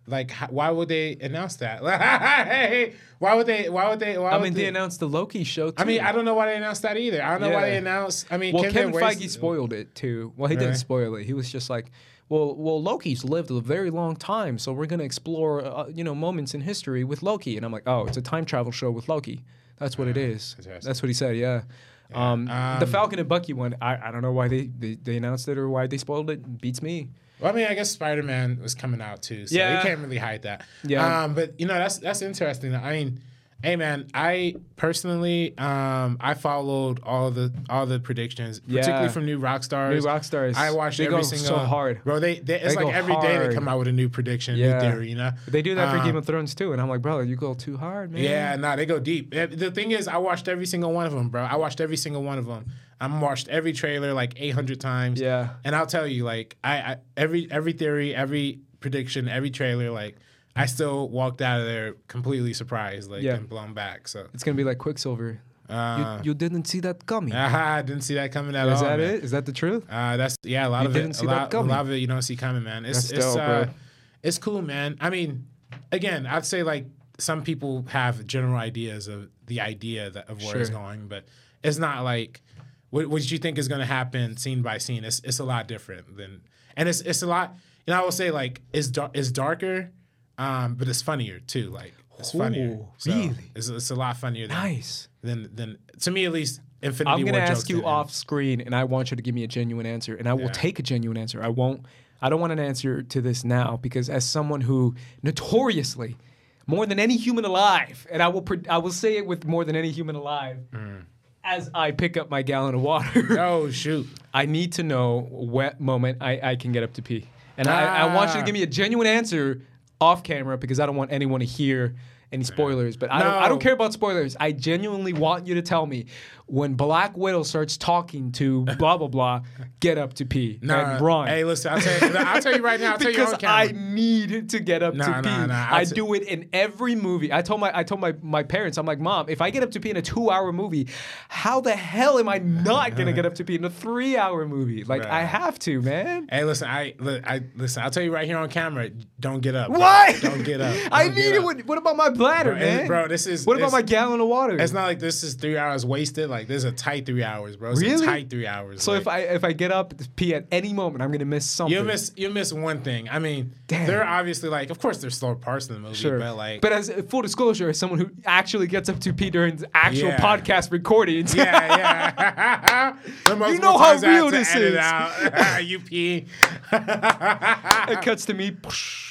Like, how, why would they announce that? why would they? Why would they? Why I would mean, they, they announced the Loki show too. I mean, I don't know why they announced that either. I don't know why they announced. I mean, well, Kevin Kevin Feige spoiled it too. Well, he didn't spoil it. He was just like, "Well, well, Loki's lived a very long time, so we're gonna explore, uh, you know, moments in history with Loki." And I'm like, "Oh, it's a time travel show with Loki. That's what it is." That's what he said. Yeah. Um, the Um, Falcon and Bucky one, I, I don't know why they, they, they announced it or why they spoiled it. Beats me. Well, I mean, I guess Spider Man was coming out too, so Yeah. you can't really hide that. Yeah. Um, but you know, that's that's interesting. I mean, hey man, I personally, um, I followed all the all the predictions, particularly Yeah. from New Rockstars. New Rockstars. I watched they every go single so hard. bro. They, they it's They like every day they come out with a new prediction, Yeah. new theory. You know, They do that for Um, Game of Thrones too, and I'm like, brother, you go too hard, man. Yeah, nah, they go deep. Eh, The thing is, I watched every single one of them, bro. I watched every single one of them. I watched every trailer like 800 times. Yeah. And I'll tell you, like, I, I every every theory, every prediction, every trailer, like, I still walked out of there completely surprised, like, Yeah. and blown back. So, It's gonna be like Quicksilver. uh, you, you didn't see that coming. I didn't see that coming at Is all. that man. it? Is that the truth? Uh, that's yeah, a lot You of didn't it. see a that lot, a lot of it you don't see coming, man. It's That's it's dope, uh, bro. it's cool, man. I mean, again, I'd say like some people have general ideas of the idea that, of where it's going, but it's not like what, what you think is going to happen scene by scene. It's it's a lot different than, and it's it's a lot. You know, I will say like it's dar- it's darker, um, but it's funnier too. Like it's funnier. So really? It's, it's a lot funnier than, Nice. than than to me at least. Infinity I'm gonna War ask you off screen, and I want you to give me a genuine answer, and I will Yeah. take a genuine answer. I won't. I don't want an answer to this now because, as someone who notoriously, more than any human alive, and I will, I will say it with more than any human alive, Mm. As I pick up my gallon of water, Oh shoot! I need to know what moment I, I can get up to pee, and I, I want you to Ah. give me a genuine answer off camera because I don't want anyone to hear any spoilers. But I don't, I don't care about spoilers. I genuinely want you to tell me when Black Widow starts talking to blah blah blah, get up to pee and run. Hey, listen, I'll tell you, I'll tell you right now. I'll tell you because on camera. I need to get up Nah, to pee. nah, nah, I t- do it in every movie. I told my I told my, my parents, I'm like, Mom, if I get up to pee in a two hour movie, how the hell am I not gonna get up to pee in a three hour movie? Like I have to, man. Hey, listen, I, I listen. I'll tell you right here on camera. Don't get up. Why? Don't get up. I Don't get need it. What, what about my bladder, Bro, man? bro, this is- What about my gallon of water? It's not like this is three hours wasted. Like this is a tight three hours, bro. It's Really? a tight three hours. so like, if I if I get up to pee at any moment, I'm gonna miss something. you miss you miss one thing. I mean, Damn. there are obviously like, of course, there's slower parts in the movie, Sure, but like, but as a full disclosure, as someone who actually gets up to pee during the actual Yeah. podcast recordings, yeah, yeah. Multiple know how times I had real this is. You pee. it cuts to me.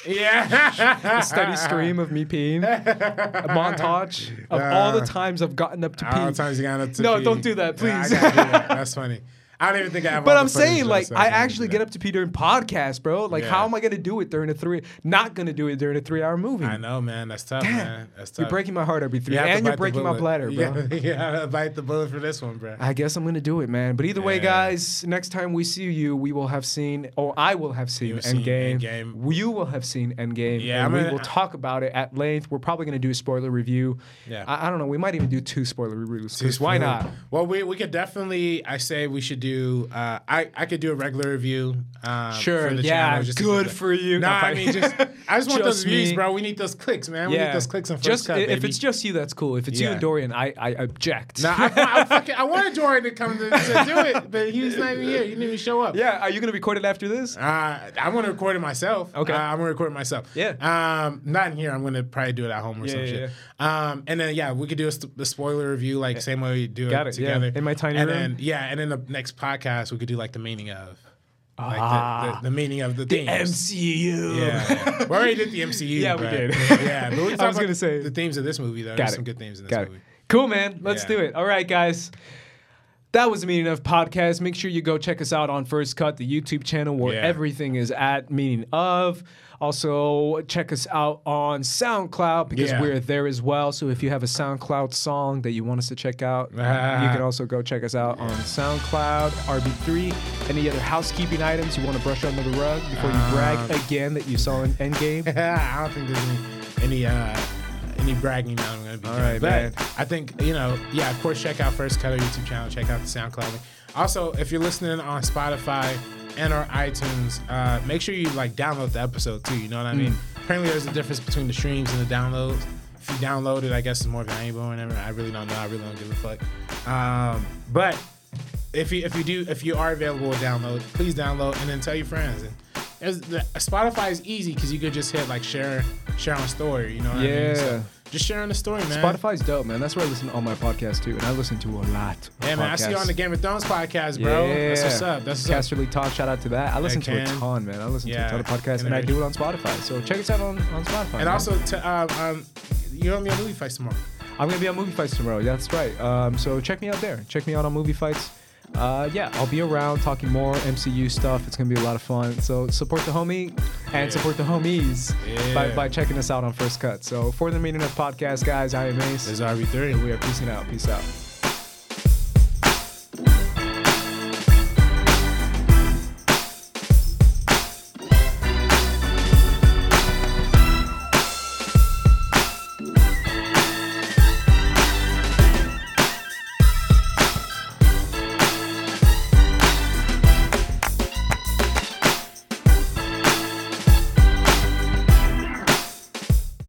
yeah. a steady stream of me peeing, a montage of all the times I've gotten up to pee. All the times you got up to No, don't do that, please. do that. That's funny. I don't even think I have. But I'm saying, like, I actually get up to pee during podcasts, bro. Like, how am I gonna do it during a three? Not gonna do it during a three-hour movie. I know, man. That's tough, Damn. man. That's tough. You're breaking my heart every three, You and you're breaking my bladder, bro. Yeah, gotta bite the bullet for this one, bro. I guess I'm gonna do it, man. But either way, guys, next time we see you, we will have seen, or I will have seen You've seen Endgame. Endgame. You will have seen Endgame. Yeah, and I'm we will talk about it at length. We're probably gonna do a spoiler review. Yeah. I, I don't know. We might even do two spoiler reviews. 'cause Just why not? Well, we we could definitely. I say we should do. Uh, I I could do a regular review. Um, Sure, For the yeah, channel, just good for you. Nah, No, I mean, just I just want those views, me. bro. We need those clicks, man. We need those clicks on first just cut, if baby. it's just you, that's cool. If it's you and Dorian, I I object. Nah, I, I, fucking, I wanted Jordan to come to, to do it, but he was not even here. He didn't even show up. yeah, are you gonna record it after this? Uh, I'm gonna record it myself. Okay. Uh, I'm gonna record it myself. Yeah. Um, not in here. I'm gonna probably do it at home or Yeah, some yeah, shit. Um, and then yeah, we could do a, st- a spoiler review like same way we do Got it yeah. together In my tiny and room? Then, yeah, and then the next podcast we could do like the meaning of, like Ah. the, the, the meaning of the themes. MCU. Yeah, yeah. we already did the MCU. Yeah, we did. Yeah, but we can I was about gonna say- the themes of this movie though. Got There's it. some good themes in this Got it. movie. Cool, man. Let's Yeah. do it. All right, guys. That was the Meaning of Podcast. Make sure you go check us out on First Cut, the YouTube channel where Yeah. everything is at Meaning of. Also, check us out on SoundCloud because Yeah. we're there as well. So if you have a SoundCloud song that you want us to check out, you can also go check us out on SoundCloud, RB3. Any other housekeeping items you want to brush under the rug before you brag Uh, again that you saw in Endgame? I don't think there's any any uh, any bragging that I'm gonna be All doing. right, but man. I think you know, yeah. Of course, check out First Cut our YouTube channel. Check out the SoundCloud. link. Also, if you're listening on Spotify and or iTunes, uh, make sure you like download the episode too. You know what I mean? Mm. Apparently, there's a difference between the streams and the downloads. If you download it, I guess it's more valuable or whatever. I really don't know. I really don't give a fuck. Um, but if you if you do if you are available to download, please download and then tell your friends. And there's the, Spotify is easy because you could just hit like share share on story. You know what I mean? Yeah. So just share on the story, man. Spotify's dope, man. That's where I listen to all my podcasts too, and I listen to a lot. Yeah, man. I see you on the Game of Thrones podcast, bro. That's what's up. That's what's up. Casterly Talk. Shout out to that. I listen to a ton, man. I listen Yeah, to a ton of podcasts, and and I do it on Spotify. So check us out on, on Spotify. And man. also, to, um, um, you're on on movie fights tomorrow. I'm gonna be on Movie Fights tomorrow. That's right. Um, so check me out there. Check me out on Movie Fights. Uh, yeah, I'll be around talking more MCU stuff. It's gonna be a lot of fun. So support the homie and Yeah. support the homies by, Yeah. by checking us out on First Cut. So for the Meaning of Podcast, guys, I am Ace. There's RB3. and we are peacing out. Peace out.